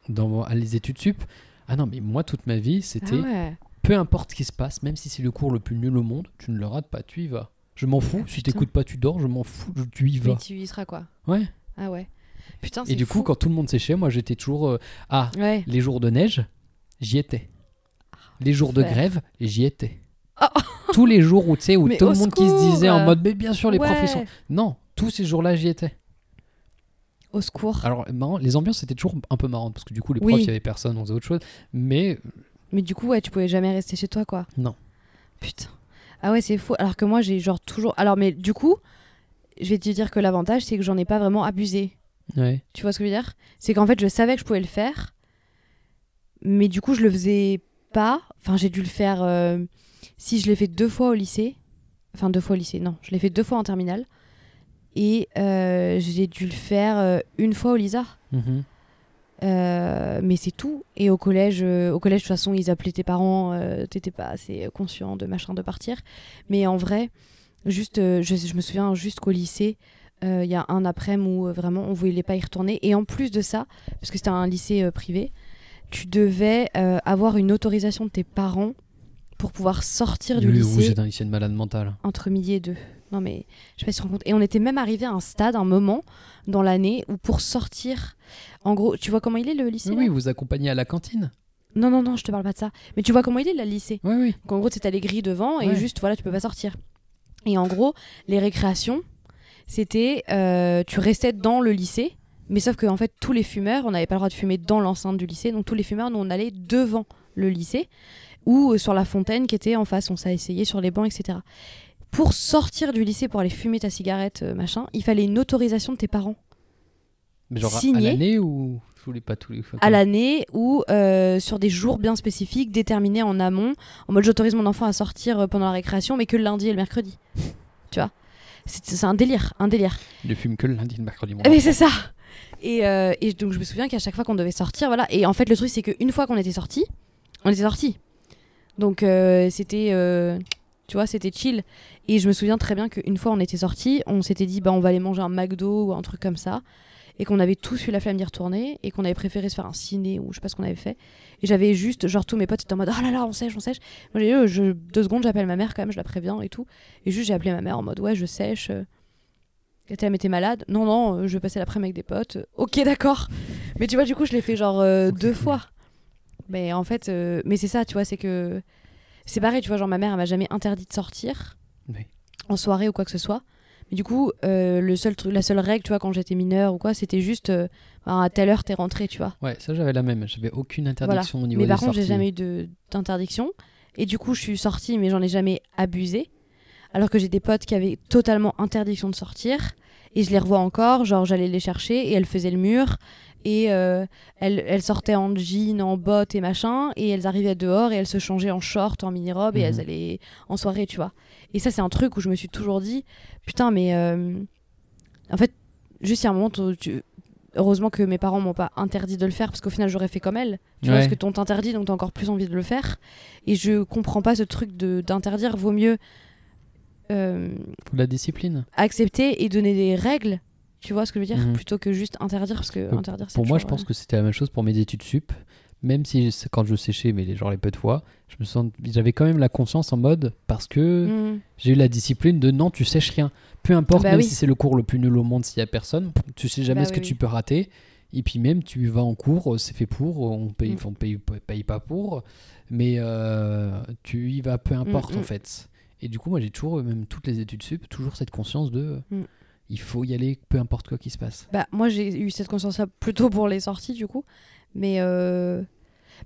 dans à les études sup. Ah non, mais moi, toute ma vie, Ah c'était ouais. Peu importe ce qui se passe, même si c'est le cours le plus nul au monde, tu ne le rates pas, tu y vas. Je m'en fous. Si Putain. t'écoutes pas, tu dors. Je m'en fous. tu y Mais vas. tu y seras quoi Ouais. Ah ouais. Putain, Et du coup, quand tout le monde séchait, moi, j'étais toujours. euh, Ah, Ouais. les jours de neige, j'y étais. Les jours de grève, j'y étais. Ah. Tous les jours où tu sais où Mais tout le monde qui se disait en mode mais bien sûr les Ouais. sont non tous ces jours-là j'y étais Au secours. alors marrant les ambiances c'était toujours un peu marrantes parce que du coup les Oui. profs il y avait personne on faisait autre chose mais Mais du coup, ouais, tu pouvais jamais rester chez toi, quoi. Non. Putain. Ah ouais, c'est fou. Alors que moi, j'ai genre toujours. Alors, mais du coup, je vais te dire que l'avantage, c'est que j'en ai pas vraiment abusé. ouais Tu vois ce que je veux dire? C'est qu'en fait, je savais que je pouvais le faire, mais du coup, je le faisais pas. Enfin, j'ai dû le faire. euh, Si je l'ai fait deux fois au lycée, enfin deux fois au lycée, non, je l'ai fait deux fois en terminale, et euh, j'ai dû le faire euh, une fois au Lisa. Mhm. Euh, mais c'est tout. Et au collège, euh, au collège, de toute façon, ils appelaient tes parents, euh, t'étais pas assez conscient de machin de partir. Mais en vrai, juste, euh, je, je me souviens juste qu'au lycée, il y a un après-midi où vraiment on voulait pas y retourner. Et en plus de ça, parce que c'était un lycée privé, tu devais avoir une autorisation de tes parents pour pouvoir sortir du Oui, oui, lycée j'étais un lycée de malade mental entre midi et deux. Non mais je sais pas si tu te rends compte. Et on était même arrivé à un stade, un moment dans l'année où pour sortir, en gros, tu vois comment il est le lycée oui, là vous accompagnez à la cantine Non non non, je te parle pas de ça. Mais tu vois comment il est le lycée oui oui Donc en gros, c'est t'as les grilles devant et Ouais. juste voilà, tu peux pas sortir. Et en gros, les récréations, C'était, euh, tu restais dans le lycée, mais sauf que en fait, tous les fumeurs, on n'avait pas le droit de fumer dans l'enceinte du lycée, donc tous les fumeurs, nous, on allait devant le lycée ou euh, sur la fontaine qui était en face. On s'est essayé sur les bancs, etc. Pour sortir du lycée pour aller fumer ta cigarette, euh, machin, il fallait une autorisation de tes parents Mais genre à- à l'année ou je voulais pas tous les fois à l'année ou euh, sur des jours bien spécifiques déterminés en amont. En mode, j'autorise mon enfant à sortir euh, pendant la récréation, mais que le lundi et le mercredi. tu vois? C'est un délire, un délire. Il ne fume que le lundi et le mercredi. mon Mais enfant. c'est ça. Et, euh, et donc je me souviens qu'à chaque fois qu'on devait sortir, voilà. Et en fait le truc c'est qu'une fois qu'on était sorti, on était sorti. Donc euh, c'était, tu vois, c'était chill. Et je me souviens très bien qu'une fois on était sorti, on s'était dit bah on va aller manger un McDo ou un truc comme ça, et qu'on avait tous eu la flamme d'y retourner et qu'on avait préféré se faire un ciné ou je sais pas ce qu'on avait fait. Et j'avais juste genre tous mes potes étaient en mode oh là là on sèche on sèche. Moi j'ai je, deux secondes j'appelle ma mère quand même je la préviens et tout. Et juste j'ai appelé ma mère en mode ouais je sèche. euh, elle était, elle m'était malade. Non, non, euh, je vais passer l'après-midi avec des potes. Euh, Ok, d'accord. Mais tu vois, du coup, je l'ai fait genre euh, deux fois. Mais en fait, euh, mais c'est ça, tu vois, c'est que. C'est pareil, tu vois, genre ma mère, elle m'a jamais interdit de sortir Oui. en soirée ou quoi que ce soit. Mais du coup, euh, le seul truc, la seule règle, tu vois, quand j'étais mineure ou quoi, c'était juste euh, à telle heure, t'es rentré, tu vois. Ouais, ça j'avais la même. J'avais aucune interdiction au niveau Mais des par contre, j'ai jamais eu d'interdiction. Et du coup, je suis sortie, mais j'en ai jamais abusé. Alors que j'ai des potes qui avaient totalement interdiction de sortir. Et je les revois encore. Genre, j'allais les chercher et elles faisaient le mur. Et euh, elles, elles sortaient en jean, en bottes et machin. Et elles arrivaient dehors et elles se changeaient en short, en mini-robe. Et Mhm. elles allaient en soirée, tu vois. Et ça, c'est un truc où je me suis toujours dit Putain, mais. euh, en fait, juste il y a un moment, tu- heureusement que mes parents m'ont pas interdit de le faire parce qu'au final j'aurais fait comme elles. Tu vois, parce que ton t'interdit donc t'as encore plus envie de le faire. Et je comprends pas ce truc de d'interdire. Vaut mieux euh, la discipline. accepter et donner des règles. Tu vois ce que je veux dire Mhm. Plutôt que juste interdire parce que Euh, interdire c'est Pour moi, je pense que c'était la même chose pour mes études sup. Même si c'est- quand je séchais, mais les- genre les peu de fois, je me sens, j'avais quand même la conscience en mode parce que euh, mhm. j'ai eu la discipline de non, tu sèches rien. Peu importe, Bah même oui. si c'est le cours le plus nul au monde, s'il y a personne, tu sais jamais Bah ce oui, que oui. tu peux rater. Et puis même, tu vas en cours, euh, c'est fait pour, on paye, Mm. on paye, paye pas pour, mais euh, tu y vas peu importe mm. en fait. Et du coup, moi j'ai toujours, euh, même toutes les études sup, toujours cette conscience de Mm. Il faut y aller peu importe quoi qui se passe. Bah, moi, j'ai eu cette conscience-là plutôt pour les sorties, du coup. Mais, euh,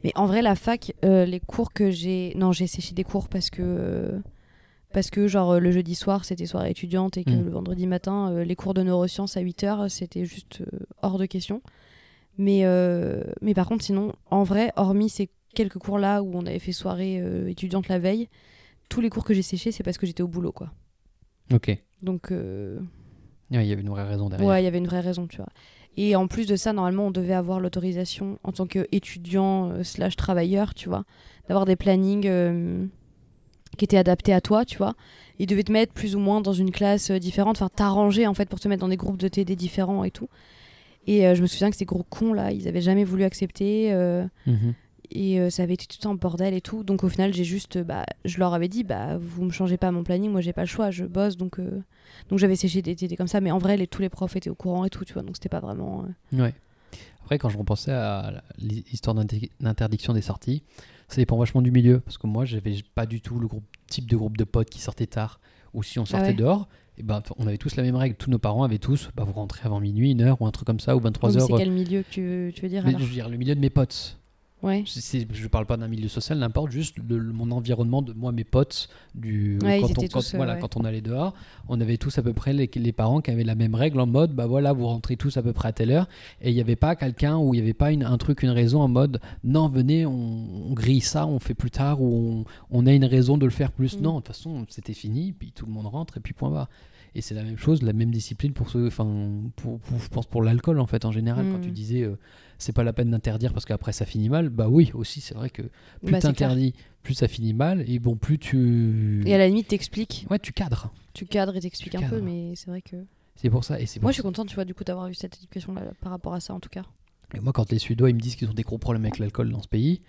mais en vrai, la fac, euh, les cours que j'ai. Non, j'ai séché des cours parce que. Parce que, genre, le jeudi soir, c'était soirée étudiante et que Mm. le vendredi matin, euh, les cours de neurosciences à 8h, c'était juste hors de question. Mais, mais par contre, sinon, en vrai, hormis ces quelques cours-là où on avait fait soirée étudiante la veille, tous les cours que j'ai séchés, c'est parce que j'étais au boulot, quoi. Ok. Donc. Ouais, Il y avait une vraie raison derrière. Ouais, il y avait une vraie raison, tu vois. Et en plus de ça, normalement, on devait avoir l'autorisation en tant qu'étudiant euh, slash travailleur, tu vois, d'avoir des plannings euh, qui étaient adaptés à toi, tu vois. Ils devaient te mettre plus ou moins dans une classe euh, différente, enfin t'arranger en fait pour te mettre dans des groupes de TD différents et tout. Et je me souviens que ces gros cons là, ils avaient jamais voulu accepter. Mhm. Et euh, ça avait été tout un bordel et tout. Donc au final, j'ai juste, euh, bah, je leur avais dit, bah, vous me changez pas mon planning, moi j'ai pas le choix, je bosse, donc, euh, donc j'avais séché des TD comme ça. Mais en vrai, les, tous les profs étaient au courant et tout, tu vois, donc c'était pas vraiment. euh, Ouais. Après, quand je repensais à l'histoire d'inter- d'interdiction des sorties, ça dépend vachement du milieu. Parce que moi, j'avais pas du tout le groupe, type de groupe de potes qui sortaient tard. Ou si on sortait Ah ouais. dehors, et ben, on avait tous la même règle. Tous nos parents avaient tous, bah, vous rentrez avant minuit, une heure ou un truc comme ça, ou 23 donc heures. c'est quel milieu que tu, tu veux dire alors je veux dire, le milieu de mes potes. Ouais. Je, c'est- je parle pas d'un milieu social, n'importe, juste le- le- mon environnement de moi, mes potes, du, Ouais, ils quand, on, étaient quand- tous, euh, voilà, ouais. quand on allait dehors, on avait tous à peu près les, les parents qui avaient la même règle en mode, bah voilà, vous rentrez tous à peu près à telle heure, et il n'y avait pas quelqu'un ou il n'y avait pas une- un truc, une raison en mode, non, venez, on, on grille ça, on fait plus tard, ou on, on a une raison de le faire plus. Mm. Non, de toute façon, c'était fini, puis tout le monde rentre, et puis point barre. Et c'est la même chose, la même discipline pour ceux, enfin, pour, pour- je pense pour l'alcool en fait en général. Quand Mm. tu disais, euh, c'est pas la peine d'interdire parce qu'après ça finit mal, bah oui, aussi c'est vrai que plus Bah, t'interdis, plus ça finit mal, et bon, plus tu. Et à la limite, t'expliques, Ouais, tu cadres. tu cadres et t'expliques un peu, mais c'est vrai que. C'est pour ça. Et c'est Moi, je suis contente, tu vois, du coup, d'avoir eu cette éducation là par rapport à ça, en tout cas. Et moi, quand les Suédois ils me disent qu'ils ont des gros problèmes avec l'alcool dans ce pays,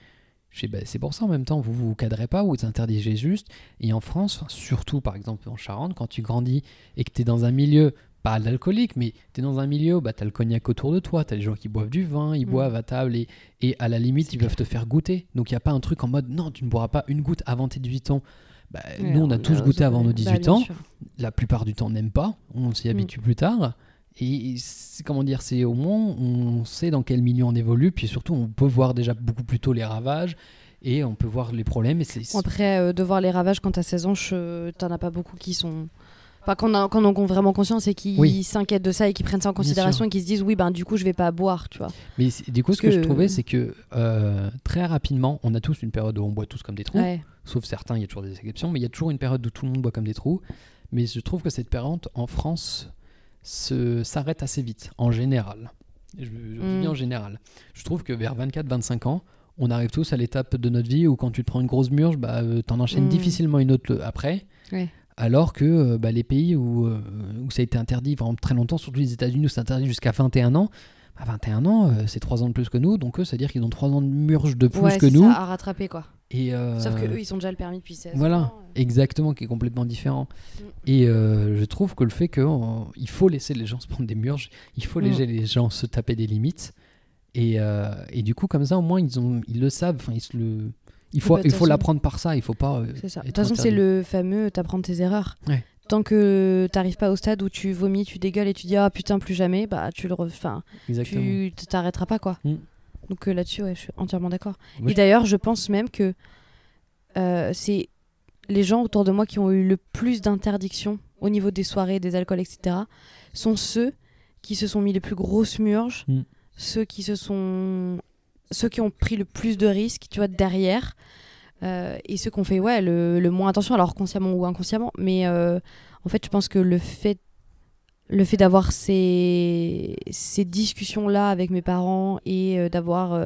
je bah, c'est pour ça en même temps, vous vous cadrez pas, vous interdisez juste. Et en France, enfin, surtout par exemple en Charente, quand tu grandis et que tu es dans un milieu, pas d'alcoolique, mais tu es dans un milieu, bah, tu as le cognac autour de toi, tu as les gens qui boivent du vin, ils Mm. boivent à table et, et à la limite, ils peuvent te faire goûter. Donc il n'y a pas un truc en mode non, tu ne boiras pas une goutte avant tes 18 ans. Bah, nous, on a tous goûté avant nos bah, 18 bien ans. La plupart du temps, on n'aime pas. On s'y habitue plus tard. Et comment dire, c'est au moins, on sait dans quel milieu on évolue. Puis surtout, on peut voir déjà beaucoup plus tôt les ravages. Et on peut voir les problèmes. Et après, euh, de voir les ravages quand t'as 16 ans, je... t'en as pas beaucoup qui sont. Enfin, qu'on en ont vraiment conscience et qui Oui. s'inquiètent de ça et qui prennent ça en considération et qui se disent oui, ben du coup, je vais pas boire, tu vois. Mais du coup, Parce ce que, je trouvais, c'est que euh, très rapidement, on a tous une période où on boit tous comme des trous. Ouais. Sauf certains, il y a toujours des exceptions, mais il y a toujours une période où tout le monde boit comme des trous. Mais je trouve que cette période en France s'arrête assez vite, en général. Je, Mm. bien en général. Je trouve que vers 24-25 ans, on arrive tous à l'étape de notre vie où quand tu te prends une grosse murge, bah, euh, t'en enchaînes Mm. difficilement une autre après. Alors que euh, bah, les pays où, euh, où ça a été interdit vraiment très longtemps, surtout les États-Unis où c'est interdit jusqu'à 21 ans, à 21 ans, euh, c'est 3 ans de plus que nous, donc eux, c'est-à-dire qu'ils ont 3 ans de murge de plus Ouais, que nous. ça, à rattraper, quoi. Et, euh, Sauf que eux, ils ont déjà le permis depuis 16 voilà, ans. exactement, qui est complètement différent. Mm. Et euh, je trouve que le fait qu'il faut laisser les gens se prendre des murges, il faut Mm. laisser les gens se taper des limites. Et, euh, et du coup, comme ça, au moins, ils, ont, ils le savent. Enfin, ils se le... Il faut, bah, il faut l'apprendre par ça. Il faut pas. euh, C'est ça. De toute façon, c'est le fameux t'apprends tes erreurs. Ouais. Tant que t'arrives pas au stade où tu vomis, tu dégueules et tu dis ah putain plus jamais, bah tu le, enfin, tu t'arrêteras pas quoi. Mm. Donc euh, là-dessus, ouais, je suis entièrement d'accord. Et d'ailleurs, je pense même que euh, c'est les gens autour de moi qui ont eu le plus d'interdictions au niveau des soirées, des alcools, etc. sont ceux qui se sont mis les plus grosses murges, Mm. ceux qui se sont, ceux qui ont pris le plus de risques, tu vois, derrière. Euh, et ceux qui ont fait ouais, le, le moins attention, alors consciemment ou inconsciemment. Mais euh, en fait, je pense que le fait, le fait d'avoir ces, ces discussions-là avec mes parents et euh, d'avoir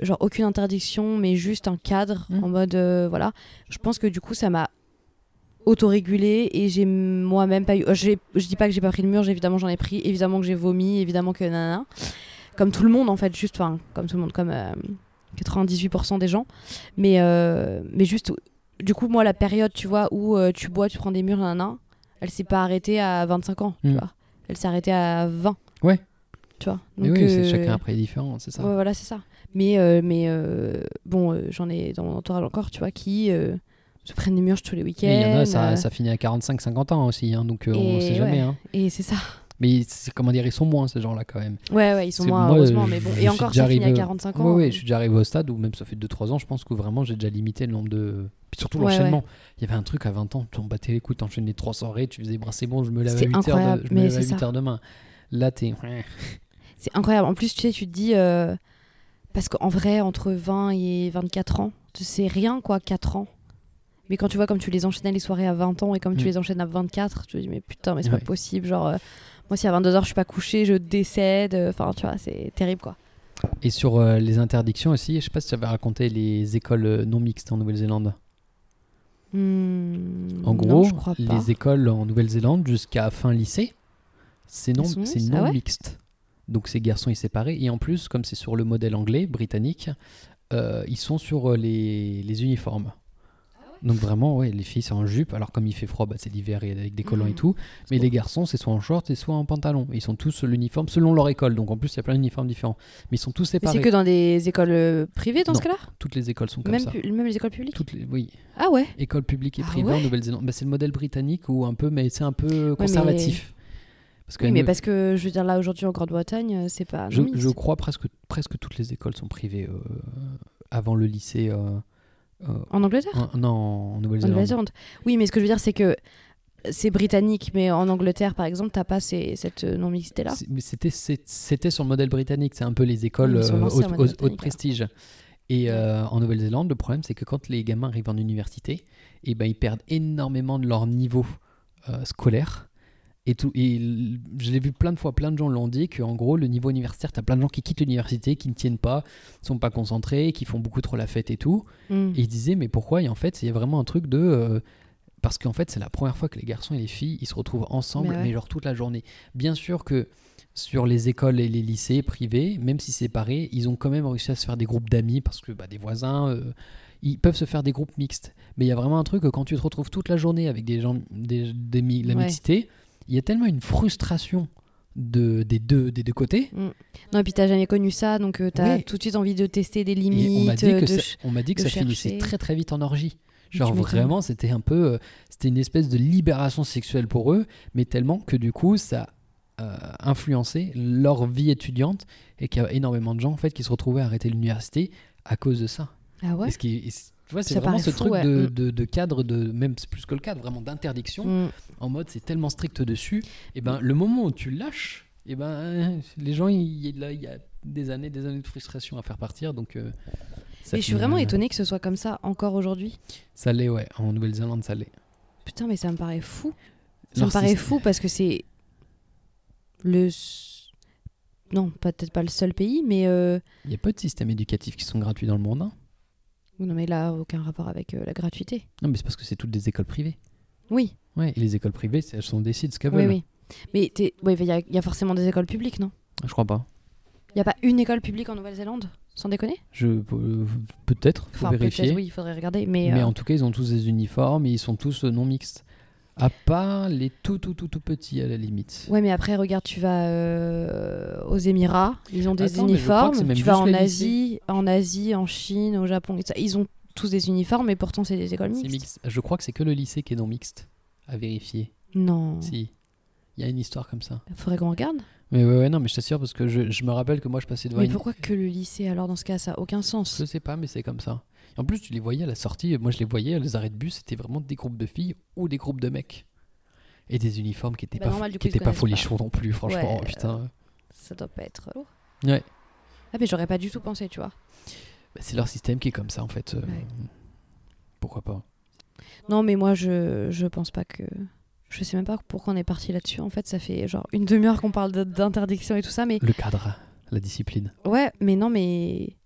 genre aucune interdiction, mais juste un cadre Mhm. en mode voilà, je pense que du coup, ça m'a autorégulé et j'ai moi-même pas eu. Je dis pas que j'ai pas pris le mur, évidemment j'en ai pris, évidemment que j'ai vomi, évidemment que nanana. Comme tout le monde en fait, juste, enfin, comme tout le monde, comme 98% des gens. Mais, euh, mais juste, du coup, moi, la période, tu vois, où euh, tu bois, tu prends des murs, nanana, elle s'est pas arrêtée à 25 ans, tu Mm. vois. Elle s'est arrêtée à 20. Ouais. Tu vois. Mais Donc, oui, c'est euh, chacun après différent, c'est ça. Ouais, voilà, c'est ça. Mais, mais bon, j'en ai dans mon entourage encore, tu vois, qui se prennent des murges tous les week-ends. Mais il y en a, ça, ça finit à 45-50 ans aussi, hein, donc on et sait jamais. hein. Et c'est ça. Mais comment dire, ils sont moins ces gens-là quand même. Ouais, ouais, ils sont moins, moi, heureusement, je- mais bon. Et encore, ça finit à arrivé- 45 Oui, ans. oui, je suis déjà arrivé au stade où même ça fait 2-3 ans, je pense que vraiment j'ai déjà limité le nombre de. Puis surtout Ouais, l'enchaînement. Il y avait un truc à 20 ans, tu en battais les couilles, t'enchaînes les 3 soirées, tu faisais, c'est bon, je me lève à C'était 8 heures, de, je me lève à c'est 8 ça. heures demain. Là, t'es. C'est incroyable. En plus, tu sais, tu te dis. euh, parce qu'en vrai, entre 20 et 24 ans, c'est rien, quoi, 4 ans. Mais quand tu vois comme tu les enchaînais les soirées à 20 ans et comme tu Mm. les enchaînes à 24, tu te dis, mais putain, mais c'est Ouais. pas possible. Genre, euh, moi, si à 22h je suis pas couchée, je décède. euh, Enfin, tu vois, c'est terrible, quoi. Et sur euh, les interdictions aussi, je sais pas si tu avais raconté les écoles euh, non mixtes en Nouvelle-Zélande. Hmm, En gros, les écoles en Nouvelle-Zélande jusqu'à fin lycée, c'est non, c'est non Ah ouais? mixte. Donc ces garçons ils séparés et en plus comme c'est sur le modèle anglais britannique, euh, ils sont sur les, les uniformes. Donc vraiment ouais les filles c'est en jupe alors comme il fait froid bah, c'est l'hiver et avec des collants et Mhm. tout. Mais les garçons c'est soit en short et soit en pantalon. Ils sont tous l'uniforme selon leur école donc en plus il y a plein d'uniformes différents. Mais ils sont tous séparés. c'est que dans des écoles euh, privées dans Non, ce cas-là? Toutes les écoles sont comme même, ça. même les écoles publiques? Toutes les, oui, Ah ouais écoles publiques et Ah privées ouais en Nouvelle-Zélande. Bah, c'est le modèle britannique ou un peu, mais c'est un peu conservatif. Parce que Oui, mais nous- parce que je veux dire, là aujourd'hui en Grande-Bretagne, euh, c'est pas. je, crois presque, presque toutes les écoles sont privées euh, avant le lycée. euh, euh, En Angleterre en- non, en Nouvelle-Zélande. Oui, mais ce que je veux dire, c'est que c'est britannique, mais en Angleterre, par exemple, t'as pas ces- cette euh, non-mixité-là. C'était sur le modèle britannique. C'est un peu les écoles Oui, euh, haute, haute- haute prestige. Et euh, en Nouvelle-Zélande, le problème, c'est que quand les gamins arrivent en université, et ben, ils perdent énormément de leur niveau scolaire. Et, tout, et je l'ai vu plein de fois, plein de gens l'ont dit, qu'en gros, le niveau universitaire, tu as plein de gens qui quittent l'université, qui ne tiennent pas, sont pas concentrés, qui font beaucoup trop la fête et tout. Mm. Et ils disaient, mais pourquoi? Et en fait, il y a vraiment un truc de. euh, parce qu'en fait, c'est la première fois que les garçons et les filles, ils se retrouvent ensemble, Mais genre toute la journée. Bien sûr que sur les écoles et les lycées privés, même si séparés, ils ont quand même réussi à se faire des groupes d'amis parce que bah, des voisins, euh, ils peuvent se faire des groupes mixtes. Mais il y a vraiment un truc que quand tu te retrouves toute la journée avec des gens, des, des mi- la Ouais. mixité, il y a tellement une frustration de, des, deux, des deux côtés. Non, et puis t'as jamais connu ça, donc euh, t'as Oui. tout de suite envie de tester des Et limites. on m'a dit euh, que de ça, ch- on m'a dit que ça finissait très très vite en orgie. Genre vraiment, c'était un peu, euh, c'était une espèce de libération sexuelle pour eux, mais tellement que du coup, ça a influencé leur vie étudiante et qu'il y a énormément de gens en fait qui se retrouvaient à arrêter l'université à cause de ça. Ah ouais? Et ce qui est- et c- tu vois, c'est vraiment ce fou, truc ouais. de, Mm. de- de cadre, de même plus que le cadre, vraiment d'interdiction. Mm. En mode, c'est tellement strict dessus. Et ben, le moment où tu lâches, et ben, euh, les gens, il y, y a des années, des années de frustration à faire partir. Donc, euh, Mais je suis vraiment étonnée que ce soit comme ça encore aujourd'hui. Ça l'est, ouais. En Nouvelle-Zélande, ça l'est. Putain, mais ça me paraît fou. Ça me paraît fou parce que c'est le. Non, peut-être pas le seul pays, mais. euh, Il y a peu de systèmes éducatifs qui sont gratuits dans le monde. hein. Non, mais là, aucun rapport avec euh, la gratuité. Non, mais c'est parce que c'est toutes des écoles privées. Oui, Ouais, et les écoles privées, elles sont décident ce qu'elles oui, veulent. oui. Mais t'es- ouais, il y, a- il y a forcément des écoles publiques, non? Je crois pas. Il n'y a pas une école publique en Nouvelle-Zélande? Sans déconner? Je, euh, peut-être, faut Enfin, vérifier. oui, il faudrait regarder. Mais, Mais euh, en tout cas, ils ont tous des uniformes et ils sont tous non mixtes. À part les tout, tout, tout, tout petits à la limite. Ouais, mais après, regarde, tu vas euh, aux Émirats, ils ont des Attends, uniformes. Tu vas en Asie, en Asie, en Chine, au Japon, ils ont tous des uniformes, mais pourtant, c'est des écoles mixtes. mixte. Je crois que c'est que le lycée qui est non mixte. À vérifier. Non. Si. Il y a une histoire comme ça. Faudrait qu'on regarde. Mais ouais, ouais, non, mais je t'assure parce que je, je me rappelle que moi je passais devant Mais une. pourquoi que le lycée alors dans ce cas Ça a aucun sens? Je sais pas, mais c'est comme ça. En plus, tu les voyais à la sortie. Moi, je les voyais, les arrêts de bus, c'était vraiment des groupes de filles ou des groupes de mecs. Et des uniformes qui étaient Bah, pas, normal, qui coup, étaient pas folichons non plus, franchement. Ouais, putain. Ça doit pas être lourd. Ouais. Ah, mais j'aurais pas du tout pensé, tu vois. Bah, c'est leur système qui est comme ça, en fait. euh, Ouais. Pourquoi pas Non, mais moi, je, je pense pas que. Je sais même pas pourquoi on est parti là-dessus. En fait, ça fait genre une demi-heure qu'on parle d'interdiction et tout ça, mais Le cadre, la discipline. ouais, mais non, mais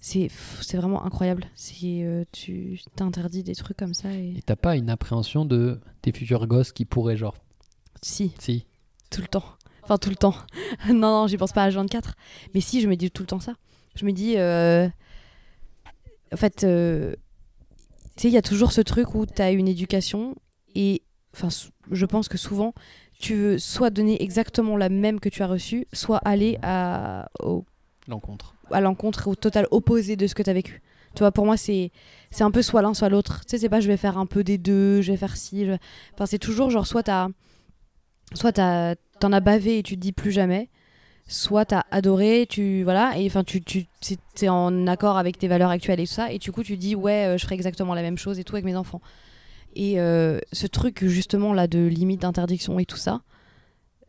c'est vraiment incroyable. C'est euh, tu t'interdis des trucs comme ça et t'as pas une appréhension de tes futurs gosses qui pourraient, genre. si Si. tout le temps. Enfin tout le temps. non, non, j'y pense pas à 24. Mais si, je me dis tout le temps ça. Je me dis, euh, en fait, euh, tu sais, il y a toujours ce truc où tu as une éducation et, enfin, je pense que souvent, tu veux soit donner exactement la même que tu as reçue, soit aller à, au- L'encontre. À l'encontre, au total opposé de ce que tu as vécu. Tu vois, pour moi, c'est c'est un peu soit l'un, soit l'autre. Tu sais, c'est pas je vais faire un peu des deux, je vais faire ci. Enfin, c'est toujours genre soit t'as soit t'en as bavé et tu te dis plus jamais, soit t'as adoré, tu voilà, et enfin tu tu c'est- en accord avec tes valeurs actuelles et tout ça, et du coup tu dis ouais, euh, je ferai exactement la même chose et tout avec mes enfants. Et euh, ce truc justement là de limite d'interdiction et tout ça,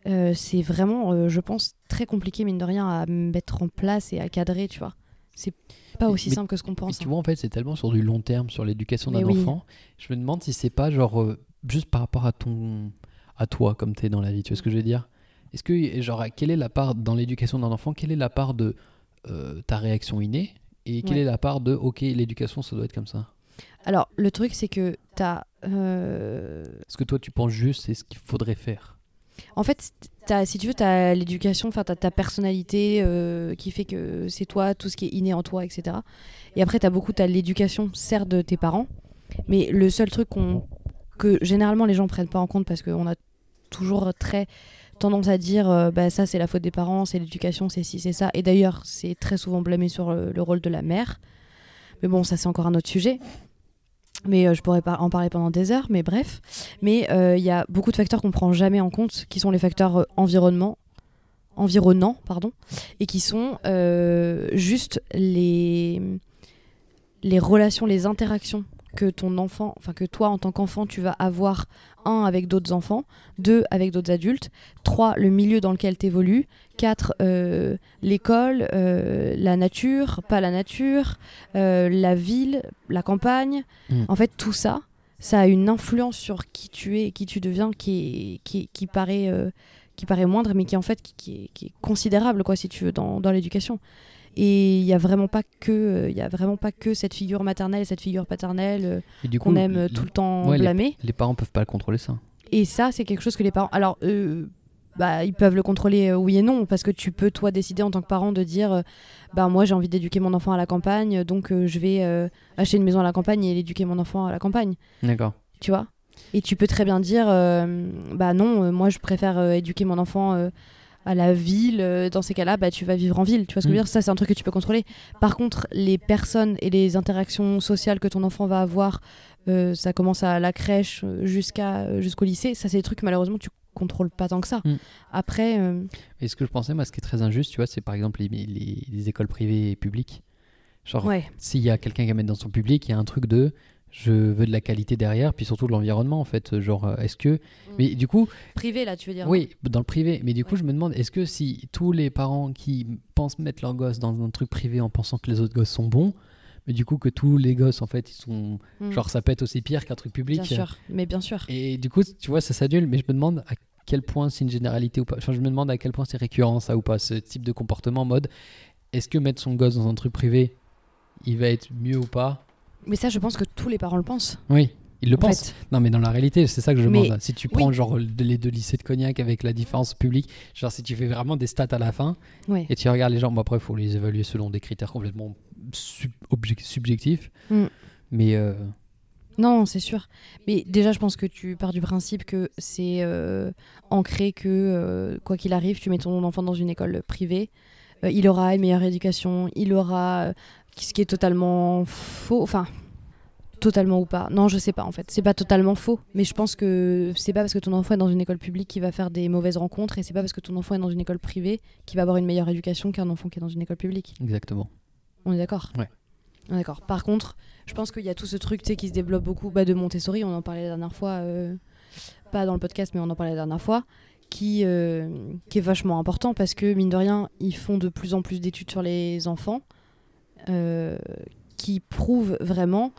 euh, c'est vraiment, euh, je pense, très compliqué mine de rien à mettre en place et à cadrer, tu vois. C'est pas aussi mais- simple que ce qu'on pense. tu hein. vois, en fait, c'est tellement sur du long terme, sur l'éducation d'un oui. enfant. Je me demande si c'est pas genre euh, juste par rapport à ton, à toi, comme t'es dans la vie. Tu vois ce que je veux dire? Est-ce que genre quelle est la part dans l'éducation d'un enfant Quelle est la part de ta réaction innée? Et quelle Ouais. est la part de ok l'éducation ça doit être comme ça? Alors, le truc, c'est que t'as. Est-ce que toi tu penses juste c'est ce qu'il faudrait faire? En fait, si tu veux, tu as l'éducation, enfin, tu ta personnalité euh, qui fait que c'est toi, tout ce qui est inné en toi, etc. Et après, tu as beaucoup, tu l'éducation, certes, de tes parents. Mais le seul truc que généralement les gens prennent pas en compte parce qu'on a toujours très tendance à dire euh, bah, ça, c'est la faute des parents, c'est l'éducation, c'est ci, c'est ça. Et d'ailleurs, c'est très souvent blâmé sur le rôle de la mère. Mais bon, ça, c'est encore un autre sujet. Mais euh, je pourrais en parler pendant des heures, mais bref. Mais euh, il y a beaucoup de facteurs qu'on prend jamais en compte, qui sont les facteurs euh, environnement, environnants, pardon, et qui sont juste les relations, les interactions que ton enfant, enfin que toi en tant qu'enfant, tu vas avoir un avec d'autres enfants, deux avec d'autres adultes, trois le milieu dans lequel tu évolues, quatre euh, l'école, euh, la nature, pas la nature, euh, la ville, la campagne. Mm. En fait, tout ça, ça a une influence sur qui tu es et qui tu deviens qui, est, qui, qui paraît, qui paraît moindre, mais qui en fait qui, qui est, qui est considérable, quoi, si tu veux, dans, dans l'éducation. Et il y a vraiment pas que, il y a vraiment pas que cette figure maternelle et cette figure paternelle euh, qu'on aime euh, tout le temps ouais, les- blâmer. les parents peuvent pas contrôler ça. Et ça, c'est quelque chose que les parents. Alors, euh, bah, ils peuvent le contrôler, euh, oui et non, parce que tu peux, toi, décider en tant que parent de dire euh, bah, moi, j'ai envie d'éduquer mon enfant à la campagne, donc euh, je vais acheter une maison à la campagne et l'éduquer mon enfant à la campagne, D'accord. tu vois? Et tu peux très bien dire bah non, moi, je préfère éduquer mon enfant à la ville, euh, dans ces cas-là, bah, tu vas vivre en ville. Tu vois ce que je veux Mm. dire Ça, c'est un truc que tu peux contrôler. Par contre, les personnes et les interactions sociales que ton enfant va avoir, euh, ça commence à la crèche euh, jusqu'à jusqu'au lycée. Ça, c'est des trucs que malheureusement tu contrôles pas tant que ça. Mm. Après, euh, Et ce que je pensais, moi, ce qui est très injuste, tu vois, c'est par exemple les, les- les écoles privées et publiques. Genre, ouais, s'il y a quelqu'un qui va mettre dans son public, il y a un truc de je veux de la qualité derrière, puis surtout de l'environnement, en fait. Genre, euh, est-ce que. Mais du coup, privé là, tu veux dire oui, dans le privé. Mais du coup, Ouais. je me demande, est-ce que si tous les parents qui pensent mettre leurs gosses dans un truc privé en pensant que les autres gosses sont bons, mais du coup, que tous les gosses, en fait, ils sont. Mm. Genre, ça pète aussi pire qu'un truc public. Bien sûr, mais bien sûr. Et du coup, tu vois, ça s'annule, mais je me demande à quel point c'est une généralité ou pas. Enfin, je me demande à quel point c'est récurrent, ça ou pas, ce type de comportement en mode est-ce que mettre son gosse dans un truc privé, il va être mieux ou pas Mais ça, je pense que tous les parents le pensent. Oui, il le en pense. fait. Non, mais dans la réalité, c'est ça que je Mais- demande. Si tu prends genre les deux lycées de Cognac avec la différence publique, genre si tu fais vraiment des stats à la fin et tu regardes les gens, bon après, il faut les évaluer selon des critères complètement sub- subjectifs. Mm. Mais euh, Non, c'est sûr. Mais déjà, je pense que tu pars du principe que c'est euh, ancré que, euh, quoi qu'il arrive, tu mets ton enfant dans une école privée, il aura une meilleure éducation, il aura. Ce qui est totalement faux. Enfin, totalement ou pas. Non, je sais pas en fait. C'est pas totalement faux. Mais je pense que c'est pas parce que ton enfant est dans une école publique qu'il va faire des mauvaises rencontres et c'est pas parce que ton enfant est dans une école privée qu'il va avoir une meilleure éducation qu'un enfant qui est dans une école publique. exactement. On est d'accord? Ouais. On est D'accord. Par contre, je pense qu'il y a tout ce truc qui se développe beaucoup bah, de Montessori. On en parlait la dernière fois, euh, pas dans le podcast, mais on en parlait la dernière fois, qui, euh, qui est vachement important parce que, mine de rien, ils font de plus en plus d'études sur les enfants qui prouvent vraiment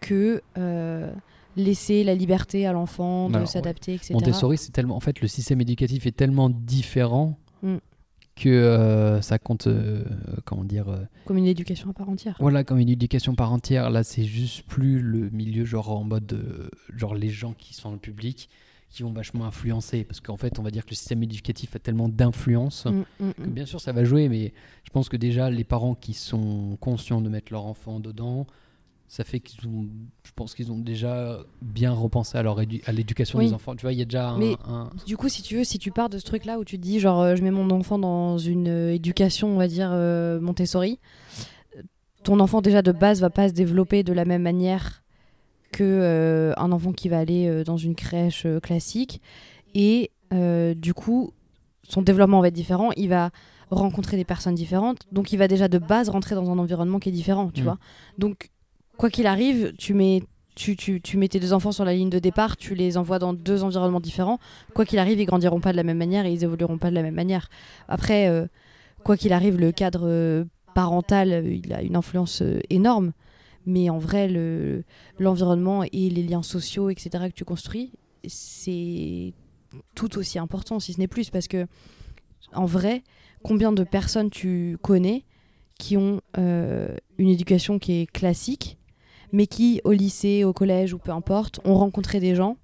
que euh, laisser la liberté à l'enfant de s'adapter, etc. Montessori, c'est tellement. En fait, le système éducatif est tellement différent Mm. que euh, ça compte. euh, comment dire euh, Comme une éducation à part entière. Voilà, comme une éducation par entière. Là, c'est juste plus le milieu, genre en mode. euh, genre les gens qui sont le public qui vont vachement influencer. Parce qu'en fait, on va dire que le système éducatif a tellement d'influence. Mm, mm, que mm. bien sûr, ça va jouer, mais je pense que déjà, les parents qui sont conscients de mettre leur enfant dedans, ça fait qu'ils ont, je pense qu'ils ont déjà bien repensé à, leur édu- à l'éducation Oui. des enfants. Tu vois, il y a déjà un, Mais- un- Du coup, si tu veux, si tu pars de ce truc-là où tu te dis, genre, euh, je mets mon enfant dans une euh, éducation, on va dire, euh, Montessori, euh, ton enfant, déjà, de base, va pas se développer de la même manière que euh, un enfant qui va aller euh, dans une crèche euh, classique. Et du coup, son développement va être différent. Il va rencontrer des personnes différentes. Donc, il va déjà de base rentrer dans un environnement qui est différent, tu Mm. vois. Donc, quoi qu'il arrive, tu mets... Tu, tu, tu mets tes deux enfants sur la ligne de départ, tu les envoies dans deux environnements différents quoi qu'il arrive, ils grandiront pas de la même manière et ils évolueront pas de la même manière. Après, euh, quoi qu'il arrive, le cadre euh, parental, il a une influence euh, énorme. Mais en vrai, le- l'environnement et les liens sociaux, etc., que tu construis, c'est tout aussi important, si ce n'est plus. Parce que, en vrai, combien de personnes tu connais qui ont euh, une éducation qui est classique, mais qui, au lycée, au collège ou peu importe, ont rencontré des gens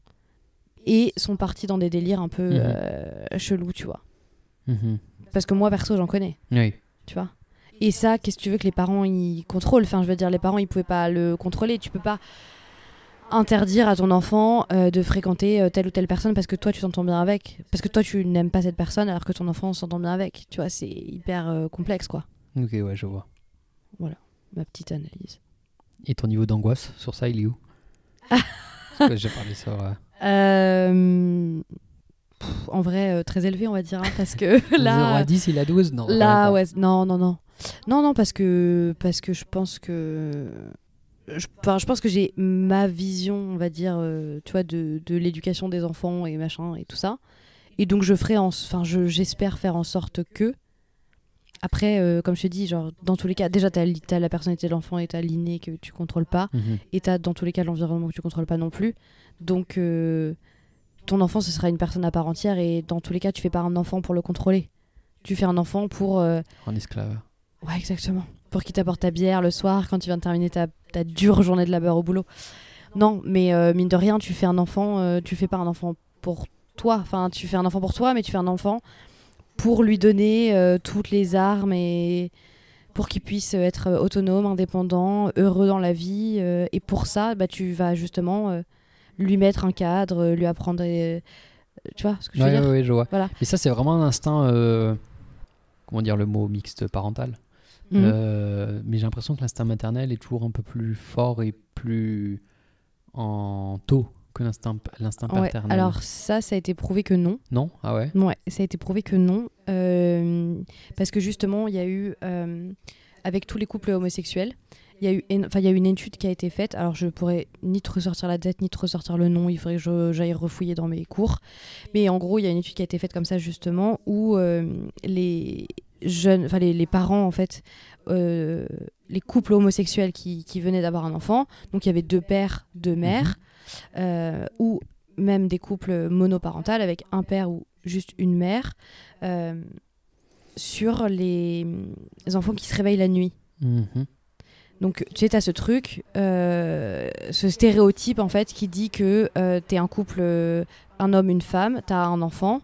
et sont partis dans des délires un peu euh, chelous, tu vois. Mhm. Parce que moi, perso, j'en connais, Oui. tu vois. Et ça, qu'est-ce que tu veux que les parents ils contrôlent? Enfin, je veux dire, les parents, ils pouvaient pas le contrôler. Tu peux pas interdire à ton enfant euh, de fréquenter euh, telle ou telle personne parce que toi, tu t'entends bien avec. Parce que toi, tu n'aimes pas cette personne alors que ton enfant s'entend bien avec. Tu vois, c'est hyper euh, complexe, quoi. Ok, ouais, je vois. Ma petite analyse. Et ton niveau d'angoisse sur ça, il est où? Parce que J'ai parlé sur. pff, en vrai, très élevé, on va dire, hein, parce que 0 là, à 10, il a 12 Non. là, ouais, non, non, non, non, non, parce que parce que je pense que je, enfin, je pense que j'ai ma vision, on va dire, euh, tu vois, de, de l'éducation des enfants et machin et tout ça, et donc je ferai, en, enfin, je- j'espère faire en sorte que après, euh, comme je te dis, genre dans tous les cas, déjà t'as as la personnalité de l'enfant et t'as l'inné que tu contrôles pas. Mhm. et t'as dans tous les cas l'environnement que tu contrôles pas non plus. Donc euh, ton enfant ce sera une personne à part entière et dans tous les cas tu fais pas un enfant pour le contrôler. Tu fais un enfant pour euh, En esclave. Ouais exactement pour qu'il t'apporte ta bière le soir quand tu viens de terminer ta, ta dure journée de labeur au boulot. Non mais euh, mine de rien tu fais un enfant euh, tu fais pas un enfant pour toi enfin tu fais un enfant pour toi mais tu fais un enfant pour lui donner euh, toutes les armes et pour qu'il puisse être autonome, indépendant, heureux dans la vie. euh, et pour ça, bah, tu vas justement lui mettre un cadre, lui apprendre tu vois ce que je veux ouais, dire ouais, je vois. Voilà. Et ça, c'est vraiment un instinct. comment dire le mot mixte parental? Mhm. Euh, Mais j'ai l'impression que l'instinct maternel est toujours un peu plus fort et plus en taux que l'instinct Ouais, paternel. alors ça, ça a été prouvé que non. Non? Ah ouais? Ouais, ça a été prouvé que non. euh, parce que justement, il y a eu, euh, avec tous les couples homosexuels, il y, a eu, enfin, il y a eu une étude qui a été faite. Alors, je pourrais ni te ressortir la date, ni te ressortir le nom. Il faudrait que j'aille refouiller dans mes cours. Mais en gros, il y a une étude qui a été faite comme ça, justement, où euh, les jeunes, enfin, les, les parents, en fait, euh, les couples homosexuels qui, qui venaient d'avoir un enfant, donc il y avait deux pères, deux mères, euh, ou même des couples monoparentales avec un père ou juste une mère, euh, sur les, les enfants qui se réveillent la nuit. Mhm. Donc, tu sais, t'as ce truc, ce stéréotype, en fait, qui dit que euh, t'es un couple, un homme, une femme, t'as un enfant,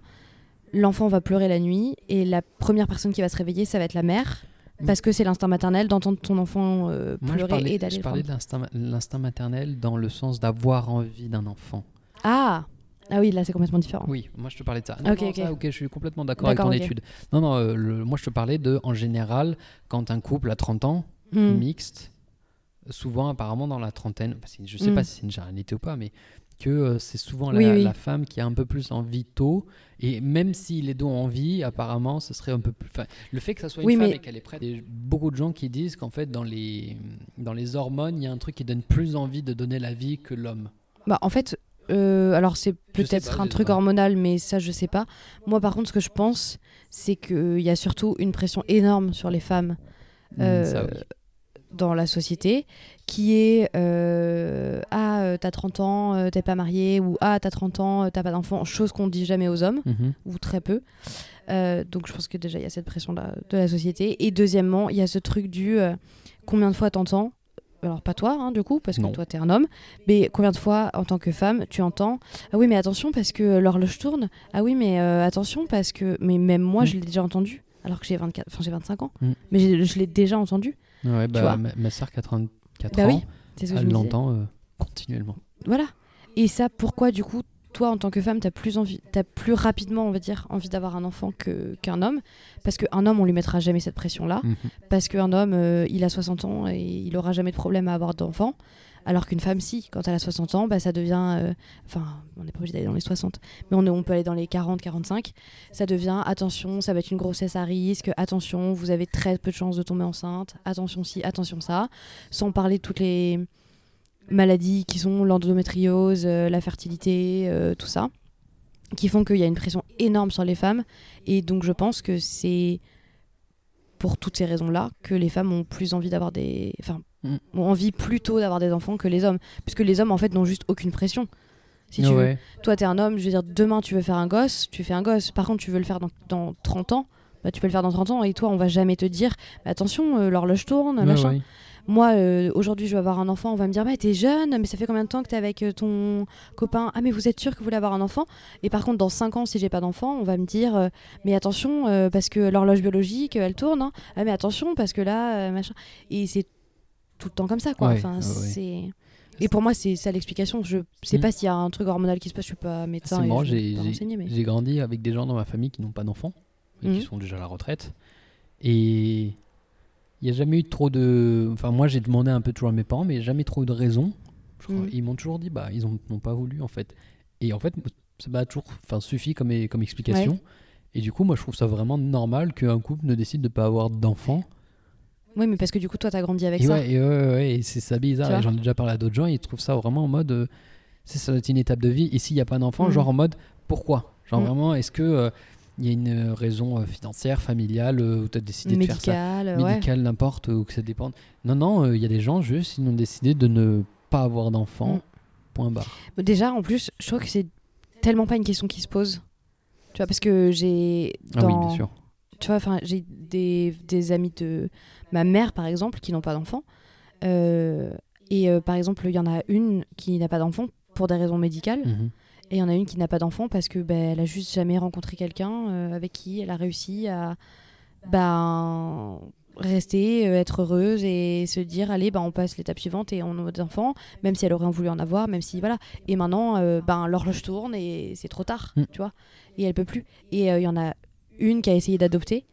l'enfant va pleurer la nuit, et la première personne qui va se réveiller, ça va être la mère, Mm. parce que c'est l'instinct maternel d'entendre ton enfant euh, Moi, pleurer parlais, et d'aller je parlais de l'instinct ma- l'instinct maternel dans le sens d'avoir envie d'un enfant. Ah Ah oui, là, c'est complètement différent. Oui, moi je te parlais de ça. Non, Ok, non, ok. ça, ok, je suis complètement d'accord avec ton étude. Non, non, euh, le- moi je te parlais de, en général, quand un couple a 30 ans, Hmm. mixte, souvent apparemment dans la trentaine, je sais Mm. pas si c'est une généralité ou pas, mais que euh, c'est souvent la, Oui, oui. la femme qui a un peu plus envie tôt, et même si les deux ont envie, apparemment, ce serait un peu plus... enfin, le fait que ça soit une Oui, femme mais- et qu'elle est prête, il y a beaucoup de gens qui disent qu'en fait, dans les, dans les hormones, il y a un truc qui donne plus envie de donner la vie que l'homme. Bah, en fait, euh, alors c'est peut-être un truc hormonal, mais ça, je sais pas. Moi, par contre, ce que je pense, c'est qu'il y a surtout une pression énorme sur les femmes Euh, Ça, oui. Dans la société, qui est euh, Ah, euh, t'as 30 ans, euh, t'es pas marié, ou Ah, t'as 30 ans, t'as pas d'enfant, chose qu'on dit jamais aux hommes, Mhm. ou très peu. Euh, donc, je pense que déjà, il y a cette pression-là de la société. Et deuxièmement, il y a ce truc du euh, combien de fois t'entends alors pas toi hein, du coup parce que Non. toi t'es un homme mais combien de fois en tant que femme tu entends ah oui mais attention parce que l'horloge tourne ah oui mais euh, attention parce que mais même moi Mm. je l'ai déjà entendu alors que j'ai 24 enfin j'ai 25 ans Mm. mais je l'ai déjà entendu Ouais, bah, vois. ma, ma soeur qui a 34 Bah ans, oui, ce elle l'entend euh, continuellement. Voilà. Et ça, pourquoi du coup, toi en tant que femme, t'as plus envie, t'as plus rapidement, on va dire, envie d'avoir un enfant que qu'un homme, parce qu'un homme, on lui mettra jamais cette pression-là, Mhm. parce qu'un homme, euh, il a 60 ans et il aura jamais de problème à avoir d'enfant. Alors qu'une femme, si, quand elle a 60 ans, bah, ça devient. euh, Enfin, on n'est pas obligé d'aller dans les 60, mais on, peut aller dans les 40, 45. Ça devient attention, ça va être une grossesse à risque, attention, vous avez très peu de chances de tomber enceinte, attention ci, attention ça. Sans parler de toutes les maladies qui sont l'endométriose, euh, la fertilité, euh, tout ça, qui font qu'il y a une pression énorme sur les femmes. Et donc, je pense que c'est pour toutes ces raisons-là que les femmes ont plus envie d'avoir des. Enfin. Ont envie plutôt d'avoir des enfants que les hommes. Puisque les hommes, en fait, n'ont juste aucune pression. Si tu veux. Ouais. Toi, t'es un homme, je veux dire, demain, tu veux faire un gosse, tu fais un gosse. Par contre, tu veux le faire dans, dans 30 ans, bah, tu peux le faire dans 30 ans. Et toi, on va jamais te dire, Mais attention, euh, l'horloge tourne, Ouais, machin. ouais. Moi, euh, aujourd'hui, je vais avoir un enfant, on va me dire, bah, t'es jeune, mais ça fait combien de temps que t'es avec euh, ton copain? Ah, mais vous êtes sûr que vous voulez avoir un enfant? Et par contre, dans 5 ans, si j'ai pas d'enfant, on va me dire, euh, mais attention, parce que l'horloge biologique, elle tourne. hein. Ah, mais attention, parce que là, machin. Et c'est tout le temps comme ça, quoi. Ouais, enfin, ouais, c'est. Et pour moi, c'est ça l'explication. Je sais Mm. pas s'il y a un truc hormonal qui se passe, je suis pas médecin. Marrant, j'ai mais... grandi avec des gens dans ma famille qui n'ont pas d'enfants, et Mhm. qui sont déjà à la retraite. Et il n'y a jamais eu trop de. Enfin, moi j'ai demandé un peu toujours à mes parents, mais jamais trop eu de raison. Je crois. Mhm. Ils m'ont toujours dit, bah, ils ont- n'ont pas voulu en fait. Et en fait, ça m'a toujours enfin, suffi comme, comme explication. Et du coup, moi je trouve ça vraiment normal qu'un couple ne décide de pas avoir d'enfants. Oui, mais parce que du coup, toi, t'as grandi avec Et ça. ouais, et ouais, ouais, et c'est ça bizarre. j'en ai déjà parlé à d'autres gens, ils trouvent ça vraiment en mode. euh, c'est ça doit être une étape de vie. Et s'il n'y a pas d'enfant, Mhm. genre en mode pourquoi? Genre Mhm. vraiment, est-ce que euh, il y a une euh, raison financière, familiale, où tu as décidé de faire ça? Médicale, n'importe, ou que ça dépende. Non, non, il y a des gens juste, ils ont décidé de ne pas avoir d'enfant. Mhm. Point barre. Déjà, en plus, je trouve que c'est tellement pas une question qui se pose. Tu vois, parce que j'ai. Ah oui, bien sûr. Tu vois, enfin, j'ai des, des amis de ma mère, par exemple, qui n'ont pas d'enfants. Euh, et euh, par exemple, il y en a une qui n'a pas d'enfant pour des raisons médicales. Mhm. Et il y en a une qui n'a pas d'enfant parce que ben, elle a juste jamais rencontré quelqu'un euh, avec qui elle a réussi à ben, rester, être heureuse et se dire allez, bah, on passe l'étape suivante et on a des enfants, même si elle aurait voulu en avoir, même si voilà. Et maintenant, euh, ben l'horloge tourne et c'est trop tard, Mm. tu vois. Et elle peut plus. Et euh, il y en a une qui a essayé d'adopter.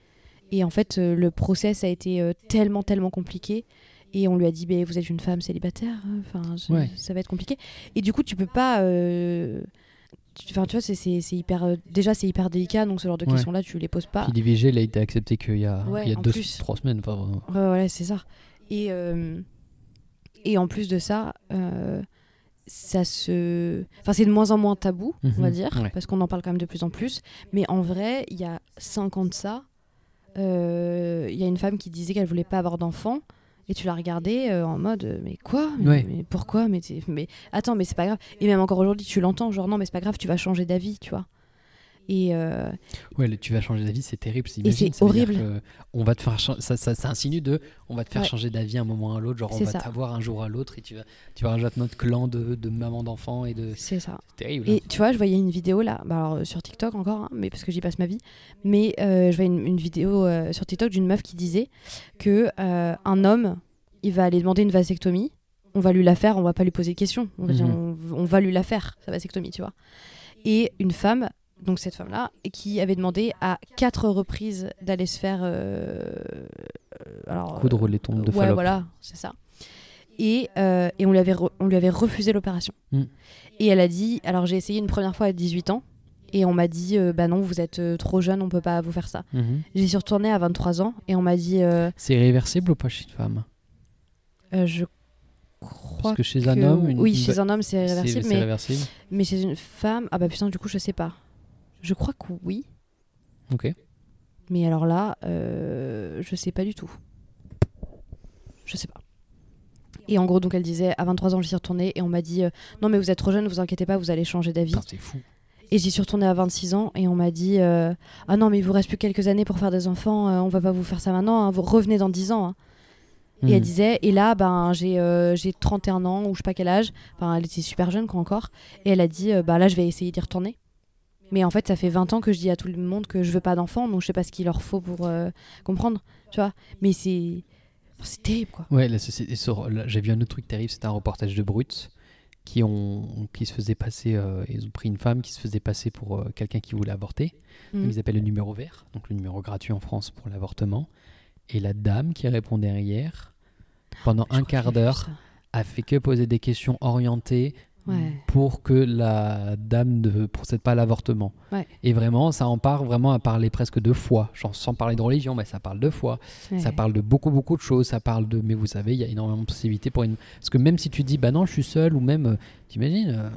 Et en fait, euh, le process a été euh, tellement, tellement compliqué. Et on lui a dit, bah, vous êtes une femme célibataire, hein, enfin, ça- Ouais. ça va être compliqué. Et du coup, tu peux pas. euh, Enfin, tu vois, c'est- c'est c'est hyper. déjà, c'est hyper délicat, donc ce genre de Ouais. questions-là, tu les poses pas. Puis l'IVG, il a été accepté qu'il y a, Ouais, il y a deux, plus. trois semaines. Enfin. Ouais, ouais, c'est ça. Et, et en plus de ça, ça se. Enfin, c'est de moins en moins tabou, on va Mhm, dire, ouais. parce qu'on en parle quand même de plus en plus. Mais en vrai, il y a 5 ans de ça, euh, il y a une femme qui disait qu'elle voulait pas avoir d'enfant. Et tu la regardais euh, en mode, mais quoi? Mais, Ouais. mais pourquoi? Mais, mais attends, mais c'est pas grave. Et même encore aujourd'hui, tu l'entends, genre non, mais c'est pas grave, tu vas changer d'avis, tu vois. Et, euh, Ouais, le- tu vas changer d'avis, c'est terrible. c'est horrible. que On va te faire ça, ça, ça insinue de, on va te faire Ouais. changer d'avis un moment à l'autre. Genre, on va t'avoir un jour à l'autre et tu vas, tu vas rejoindre notre clan de, de maman d'enfants et de. c'est ça. C'est terrible. Et tu vois, je voyais une vidéo là, bah alors, sur TikTok encore, hein, mais parce que j'y passe ma vie. Mais euh, je voyais une, une vidéo euh, sur TikTok d'une meuf qui disait que un homme, il va aller demander une vasectomie. On va lui la faire, on va pas lui poser de questions. On on, on va lui la faire, sa vasectomie, tu vois. Et une femme, donc cette femme-là, qui avait demandé à quatre reprises d'aller se faire. euh, alors, Coudre les tombes de ouais, Fallope. voilà, c'est ça. Et, euh, et on, lui avait on lui avait refusé l'opération. Mm. Et elle a dit, alors j'ai essayé une première fois à 18 ans, et on m'a dit, euh, bah non, vous êtes trop jeune, on peut pas vous faire ça. Mhm. J'y suis retournée à 23 ans, et on m'a dit, C'est réversible ou pas chez une femme? je crois Parce que chez que- un homme, une, oui, chez un homme c'est réversible, mais, réversible. mais chez une femme, ah bah putain, du coup je sais pas. Je crois que oui, Ok. mais alors là, euh, je sais pas du tout. Je sais pas. Et en gros, donc elle disait, à 23 ans, j'y suis retournée, et on m'a dit, euh, non mais vous êtes trop jeune, vous inquiétez pas, vous allez changer d'avis. C'est fou. Et j'y suis retournée à 26 ans et on m'a dit euh, Ah non, mais il vous reste plus quelques années pour faire des enfants, euh, on va pas vous faire ça maintenant, hein, vous revenez dans 10 ans. hein. Et elle Mhm. disait Et là, ben, j'ai euh, j'ai 31 ans ou je sais pas quel âge. Enfin, elle était super jeune quoi encore. Et elle a dit euh, Bah là, je vais essayer d'y retourner. Mais en fait, ça fait 20 ans que je dis à tout le monde que je veux pas d'enfants, donc je sais pas ce qu'il leur faut pour euh, comprendre, tu vois. Mais c'est. c'est terrible quoi. Ouais, la société. sur- là, J'ai vu un autre truc terrible, c'était un reportage de Brut qui, ont, qui se faisait passer. euh, ils ont pris une femme qui se faisait passer pour euh, quelqu'un qui voulait avorter. Mhm. Ils appellent le numéro vert, donc le numéro gratuit en France pour l'avortement. Et la dame qui répond derrière, pendant Je un quart d'heure, a fait que poser des questions orientées Ouais. pour que la dame ne procède pas à l'avortement. Ouais. Et vraiment, ça en part vraiment à parler presque fois. Genre, sans parler de religion, mais ça parle deux fois. Ça parle de beaucoup, beaucoup de choses. Ça parle de, mais vous savez, il y a énormément de possibilités pour une. Parce que même si tu dis, bah non, je suis seul, ou même, euh, t'imagines. euh,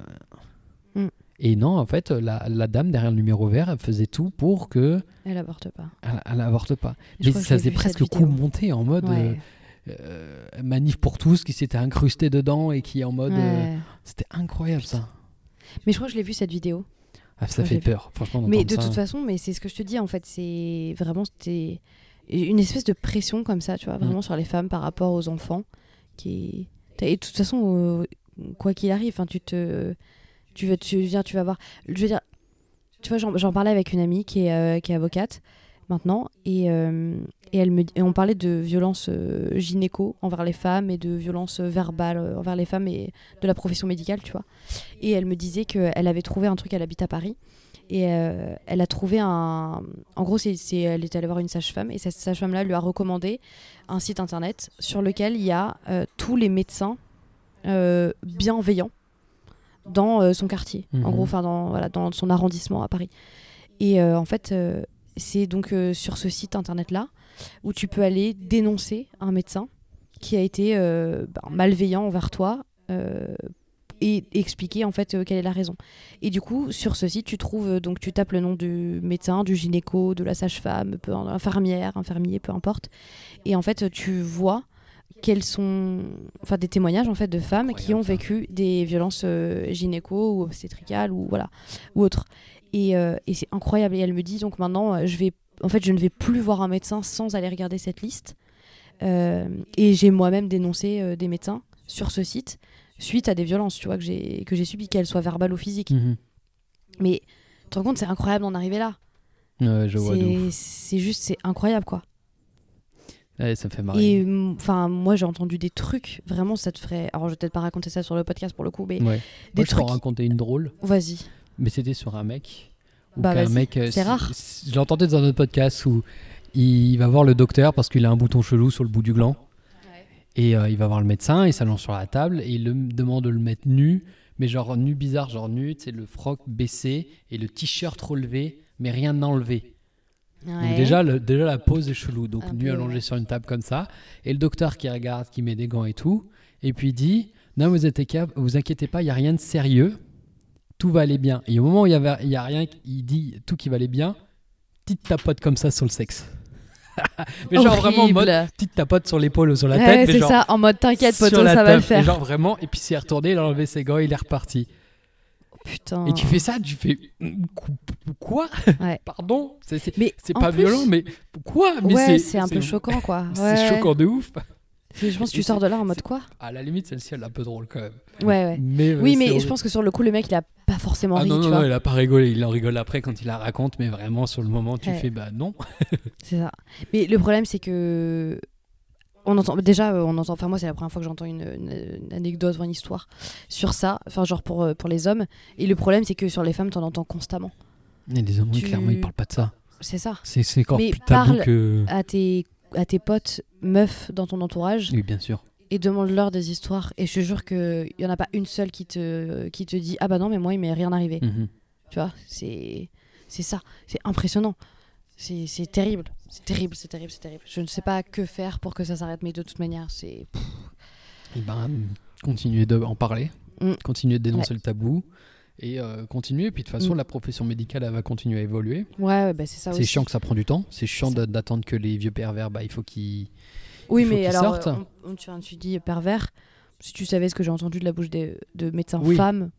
Mm. Et non, en fait, la, la dame derrière le numéro vert, elle faisait tout pour que Elle avorte pas. elle, elle avorte pas. Je mais ça faisait presque coup monté en mode euh, euh, manif pour tous qui s'était incrusté dedans et qui est en mode. euh. C'était incroyable ça. Mais je crois que je l'ai vu cette vidéo. Ah, ça fait vu. peur, franchement. Mais de ça. toute façon, mais c'est ce que je te dis en fait, c'est vraiment c'était une espèce de pression comme ça, tu vois, vraiment sur les femmes par rapport aux enfants qui et de toute façon euh, quoi qu'il arrive, tu te tu vas tu dire tu vas voir, je veux dire tu vois j'en j'en parlais avec une amie qui est euh, qui est avocate maintenant et euh, et elle me et on parlait de violence euh, gynéco envers les femmes et de violence verbale euh, envers les femmes et de la profession médicale, tu vois. Et elle me disait qu'elle avait trouvé un truc, elle habite à Paris, et euh, elle a trouvé un. En gros, c'est, c'est- elle est allée voir une sage-femme et cette sage-femme-là lui a recommandé un site internet sur lequel il y a euh, tous les médecins euh, bienveillants dans son quartier, en Mhm. gros, enfin dans, voilà, dans son arrondissement à Paris. Et en fait, c'est donc euh, sur ce site internet-là où tu peux aller dénoncer un médecin qui a été euh, ben, malveillant envers toi euh, et expliquer en fait quelle est la raison. Et du coup, sur ce site, tu trouves donc tu tapes le nom du médecin, du gynéco, de la sage-femme, peu infirmière, infirmier, peu importe. Et en fait, tu vois quels sont enfin des témoignages en fait de femmes qui ont vécu des violences euh, gynéco ou obstétricales ou voilà ou autres. Et, euh, et c'est incroyable. Et elle me dit donc maintenant, euh, je vais en fait, je ne vais plus voir un médecin sans aller regarder cette liste. Euh, et j'ai moi-même dénoncé euh, des médecins sur ce site suite à des violences, tu vois, que j'ai que j'ai subies, qu'elles soient verbales ou physiques. Mhm. Mais tu te rends compte, c'est incroyable d'en arriver là. Ouais, je vois. C'est juste, c'est incroyable quoi. Ouais, ça me fait marrer. Et mm, enfin, moi j'ai entendu des trucs, vraiment ça te ferait. Alors je vais peut-être pas raconter ça sur le podcast pour le coup, mais Ouais. des Moi, je peux en trucs. raconter une drôle, Vas-y. Mais c'était sur un mec. Bah, vas-y. mec, euh, C'est rare. Je l'entendais dans un autre podcast où il va voir le docteur parce qu'il a un bouton chelou sur le bout du gland. Et euh, il va voir le médecin, il s'allonge sur la table et il le demande de le mettre nu, mais genre nu bizarre, genre nu, c'est le froc baissé et le t-shirt relevé, mais rien enlevé. Donc déjà, le- déjà la pose est chelou, donc Un nu allongé ouais. sur une table comme ça, et le docteur qui regarde, qui met des gants et tout, et puis il dit, non vous êtes vous inquiétez pas, il y a rien de sérieux, tout va aller bien. Et au moment où il y avait, il y a rien, il dit tout qui va aller bien, petite tapote comme ça sur le sexe. mais genre vraiment en mode petite tapote sur l'épaule ou sur la Ouais, tête, c'est ça, en mode t'inquiète, la ça va le et faire. genre vraiment, et puis s'il est retourné, il a enlevé ses gants, il est reparti. Putain. Et tu fais ça, tu fais quoi Ouais. Pardon C'est pas plus- violent, mais quoi Mais ouais, c'est un peu choquant quoi. C'est choquant de ouf. Je pense que tu sors de là en mode quoi? À la limite, celle-ci, elle est un peu drôle quand même. Ouais, ouais. Mais, euh, Oui, mais je pense que sur le coup, le mec il a pas forcément Ah ri, non, tu non, vois. non, il a pas rigolé. Il en rigole après quand il la raconte, mais vraiment, sur le moment, tu Ouais. fais bah non. C'est ça. Mais le problème, c'est que. On entend, déjà, euh, on entend. Enfin, moi, c'est la première fois que j'entends une, anecdote ou une histoire sur ça. Enfin, genre pour, euh, pour les hommes. Et le problème, c'est que sur les femmes, t'en entends constamment. Et les hommes, Tu- clairement, ils parlent pas de ça. C'est ça. C'est c'est encore Mais plus tabou parle- que. À tes, à tes potes meufs dans ton entourage Oui, bien sûr. et demande-leur des histoires. Et je te jure qu'il y en a pas une seule qui te, qui te dit Ah bah non, mais moi, il m'est rien arrivé. Mhm. Tu vois, c'est ça. C'est impressionnant. C'est terrible. C'est terrible, c'est terrible, c'est terrible. Je ne sais pas que faire pour que ça s'arrête, mais de toute manière, c'est. Et ben, continuer d'en parler, Mm. continuer de dénoncer le tabou. Et euh, continuer, puis de toute façon, Mm. la profession médicale, elle va continuer à évoluer. Ouais, bah c'est ça C'est chiant que ça prend du temps. C'est chiant d'attendre que les vieux pervers, bah, il faut qu'ils. Oui, il faut mais qu'ils alors, sortent. euh, on- on- tu, tu dis pervers. Si tu savais ce que j'ai entendu de la bouche des, de médecins Oui. femmes,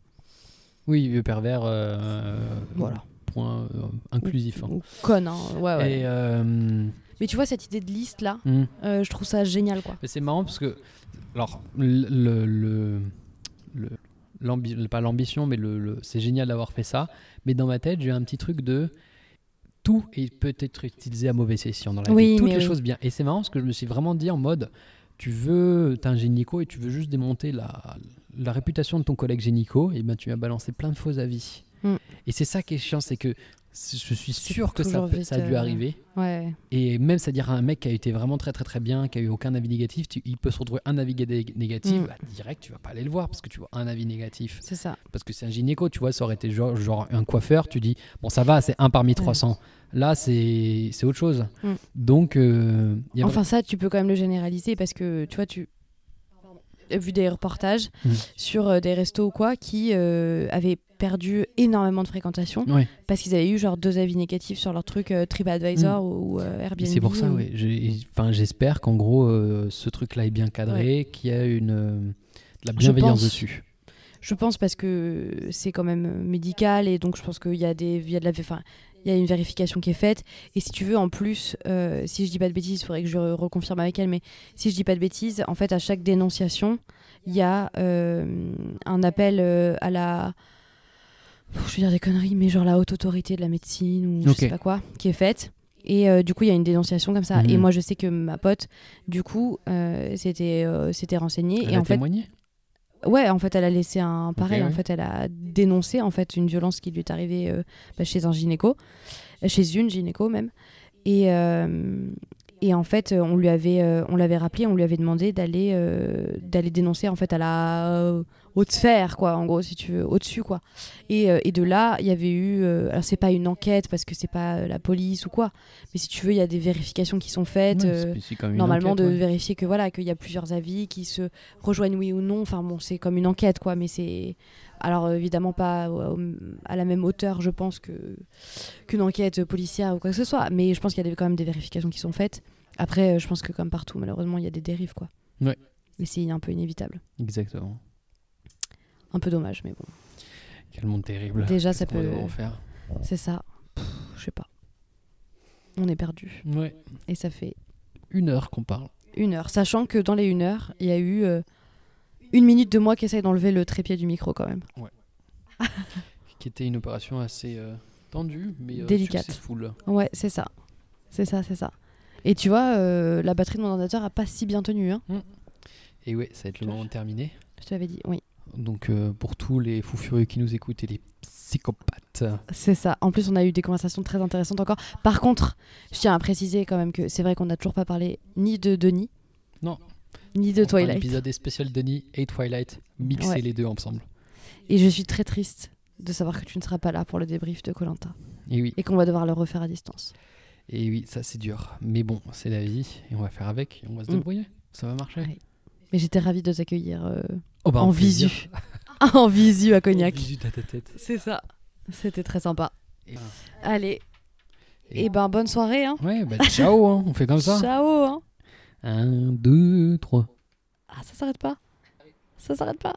Oui, vieux pervers. euh, voilà. Point euh, inclusif. hein. Ou connes, hein. Ouais, ouais. Et. Mais tu vois, cette idée de liste là, euh, je trouve ça génial quoi. Mais c'est marrant parce que, alors, le, le, le- le- l'ambi- le- pas l'ambition, mais le, le- c'est génial d'avoir fait ça. Mais dans ma tête, j'ai un petit truc de tout est peut être utilisé à mauvais escient dans la Oui, vie. Toutes les oui. choses bien. Et c'est marrant parce que je me suis vraiment dit en mode, tu veux, t'es un génico et tu veux juste démonter la, la réputation de ton collègue génico, et ben tu vas balancer plein de faux avis. Mm. Et c'est ça qui est chiant, c'est que je suis sûr que ça, vite, a dû euh, arriver. Ouais. Et même, c'est-à-dire un mec qui a été vraiment très très très bien, qui a eu aucun avis négatif, tu- il peut se retrouver un avis négatif, Mm. bah, direct tu vas pas aller le voir parce que tu vois un avis négatif. C'est ça. Parce que c'est un gynéco, tu vois, ça aurait été genre, genre un coiffeur, tu dis, bon ça va, c'est un parmi 300. Là, c'est autre chose. Mm. Donc, euh, il y a Enfin, ça, tu peux quand même le généraliser parce que tu vois, tu vu des reportages Mhm. sur euh, des restos ou quoi qui euh, avaient perdu énormément de fréquentation Ouais. parce qu'ils avaient eu genre deux avis négatifs sur leur truc euh, TripAdvisor ou, ou, euh, Airbnb. C'est pour ça, ou- Enfin, j'espère qu'en gros, euh, ce truc-là est bien cadré, qu'il y a une euh, de la Je bienveillance pense. dessus. Je pense parce que c'est quand même médical et donc je pense qu'il y a des, il y a de la, il y a une vérification qui est faite. Et si tu veux, en plus, euh, si je dis pas de bêtises, il faudrait que je reconfirme avec elle, mais si je dis pas de bêtises, en fait, à chaque dénonciation, il y a euh, un appel euh, à la, je veux dire des conneries, mais genre la haute autorité de la médecine ou je Ok. sais pas quoi, qui est faite. Et euh, du coup, il y a une dénonciation comme ça. Mhm. Et moi, je sais que ma pote, du coup, euh, s'était euh. Elle et a en fait, témoigné? Ouais, en fait, elle a laissé un pareil. En fait, elle a dénoncé en fait une violence qui lui est arrivée euh, bah, chez un gynéco, chez une gynéco même. Et euh, et en fait, on lui avait euh, on l'avait rappelé, on lui avait demandé d'aller d'aller dénoncer en fait à la haute sphère quoi, en gros si tu veux, au-dessus quoi. Et, euh, et de là, il y avait eu euh, alors c'est pas une enquête parce que c'est pas euh, la police ou quoi, mais si tu veux, il y a des vérifications qui sont faites. Ouais, euh, normalement enquête, de ouais. vérifier que voilà qu'il y a plusieurs avis qui se rejoignent oui ou non enfin bon c'est comme une enquête quoi mais c'est alors évidemment pas à la même hauteur je pense que qu'une enquête policière ou quoi que ce soit mais je pense qu'il y a quand même des vérifications qui sont faites après je pense que comme partout malheureusement il y a des dérives quoi Ouais. mais c'est un peu inévitable Exactement. Un peu dommage mais bon Quel monde terrible. Déjà, ça peut- devoir en faire c'est ça je sais pas on est perdu Ouais. et ça fait Une heure qu'on parle. une heure sachant que dans les une heure il y a eu euh, une minute de moi qui essaye d'enlever le trépied du micro quand même Qui était une opération assez euh, tendue, mais euh, Délicate. successful. Ouais, c'est ça. C'est ça, c'est ça. Et tu vois, la batterie de mon ordinateur a pas si bien tenu. Hein. Et ouais, ça va être le moment de terminer. Je te l'avais dit, oui. Donc euh, pour tous les fous furieux qui nous écoutent et les psychopathes. C'est ça. En plus, on a eu des conversations très intéressantes encore. Par contre, je tiens à préciser quand même que c'est vrai qu'on n'a toujours pas parlé ni de Denis. Non. Ni de On Twilight. épisode spécial Denis et Twilight, mixer Ouais. les deux ensemble. Et je suis très triste de savoir que tu ne seras pas là pour le débrief de Colanta Et oui, et qu'on va devoir le refaire à distance. et oui, ça c'est dur. Mais bon, c'est la vie et on va faire avec, et on va se Mm. débrouiller. Ça va marcher. Ouais. Mais j'étais ravie de t'accueillir euh, Oh, bah, en visu. en visu à Cognac. En visu tête à tête. C'est ça. C'était très sympa. Et- Allez. Et- Et ben bonne soirée. Hein. Ouais, bah ciao, hein, on fait comme ça. Ciao. Hein. Un, deux, trois. Ah ça s'arrête pas. Ça s'arrête pas.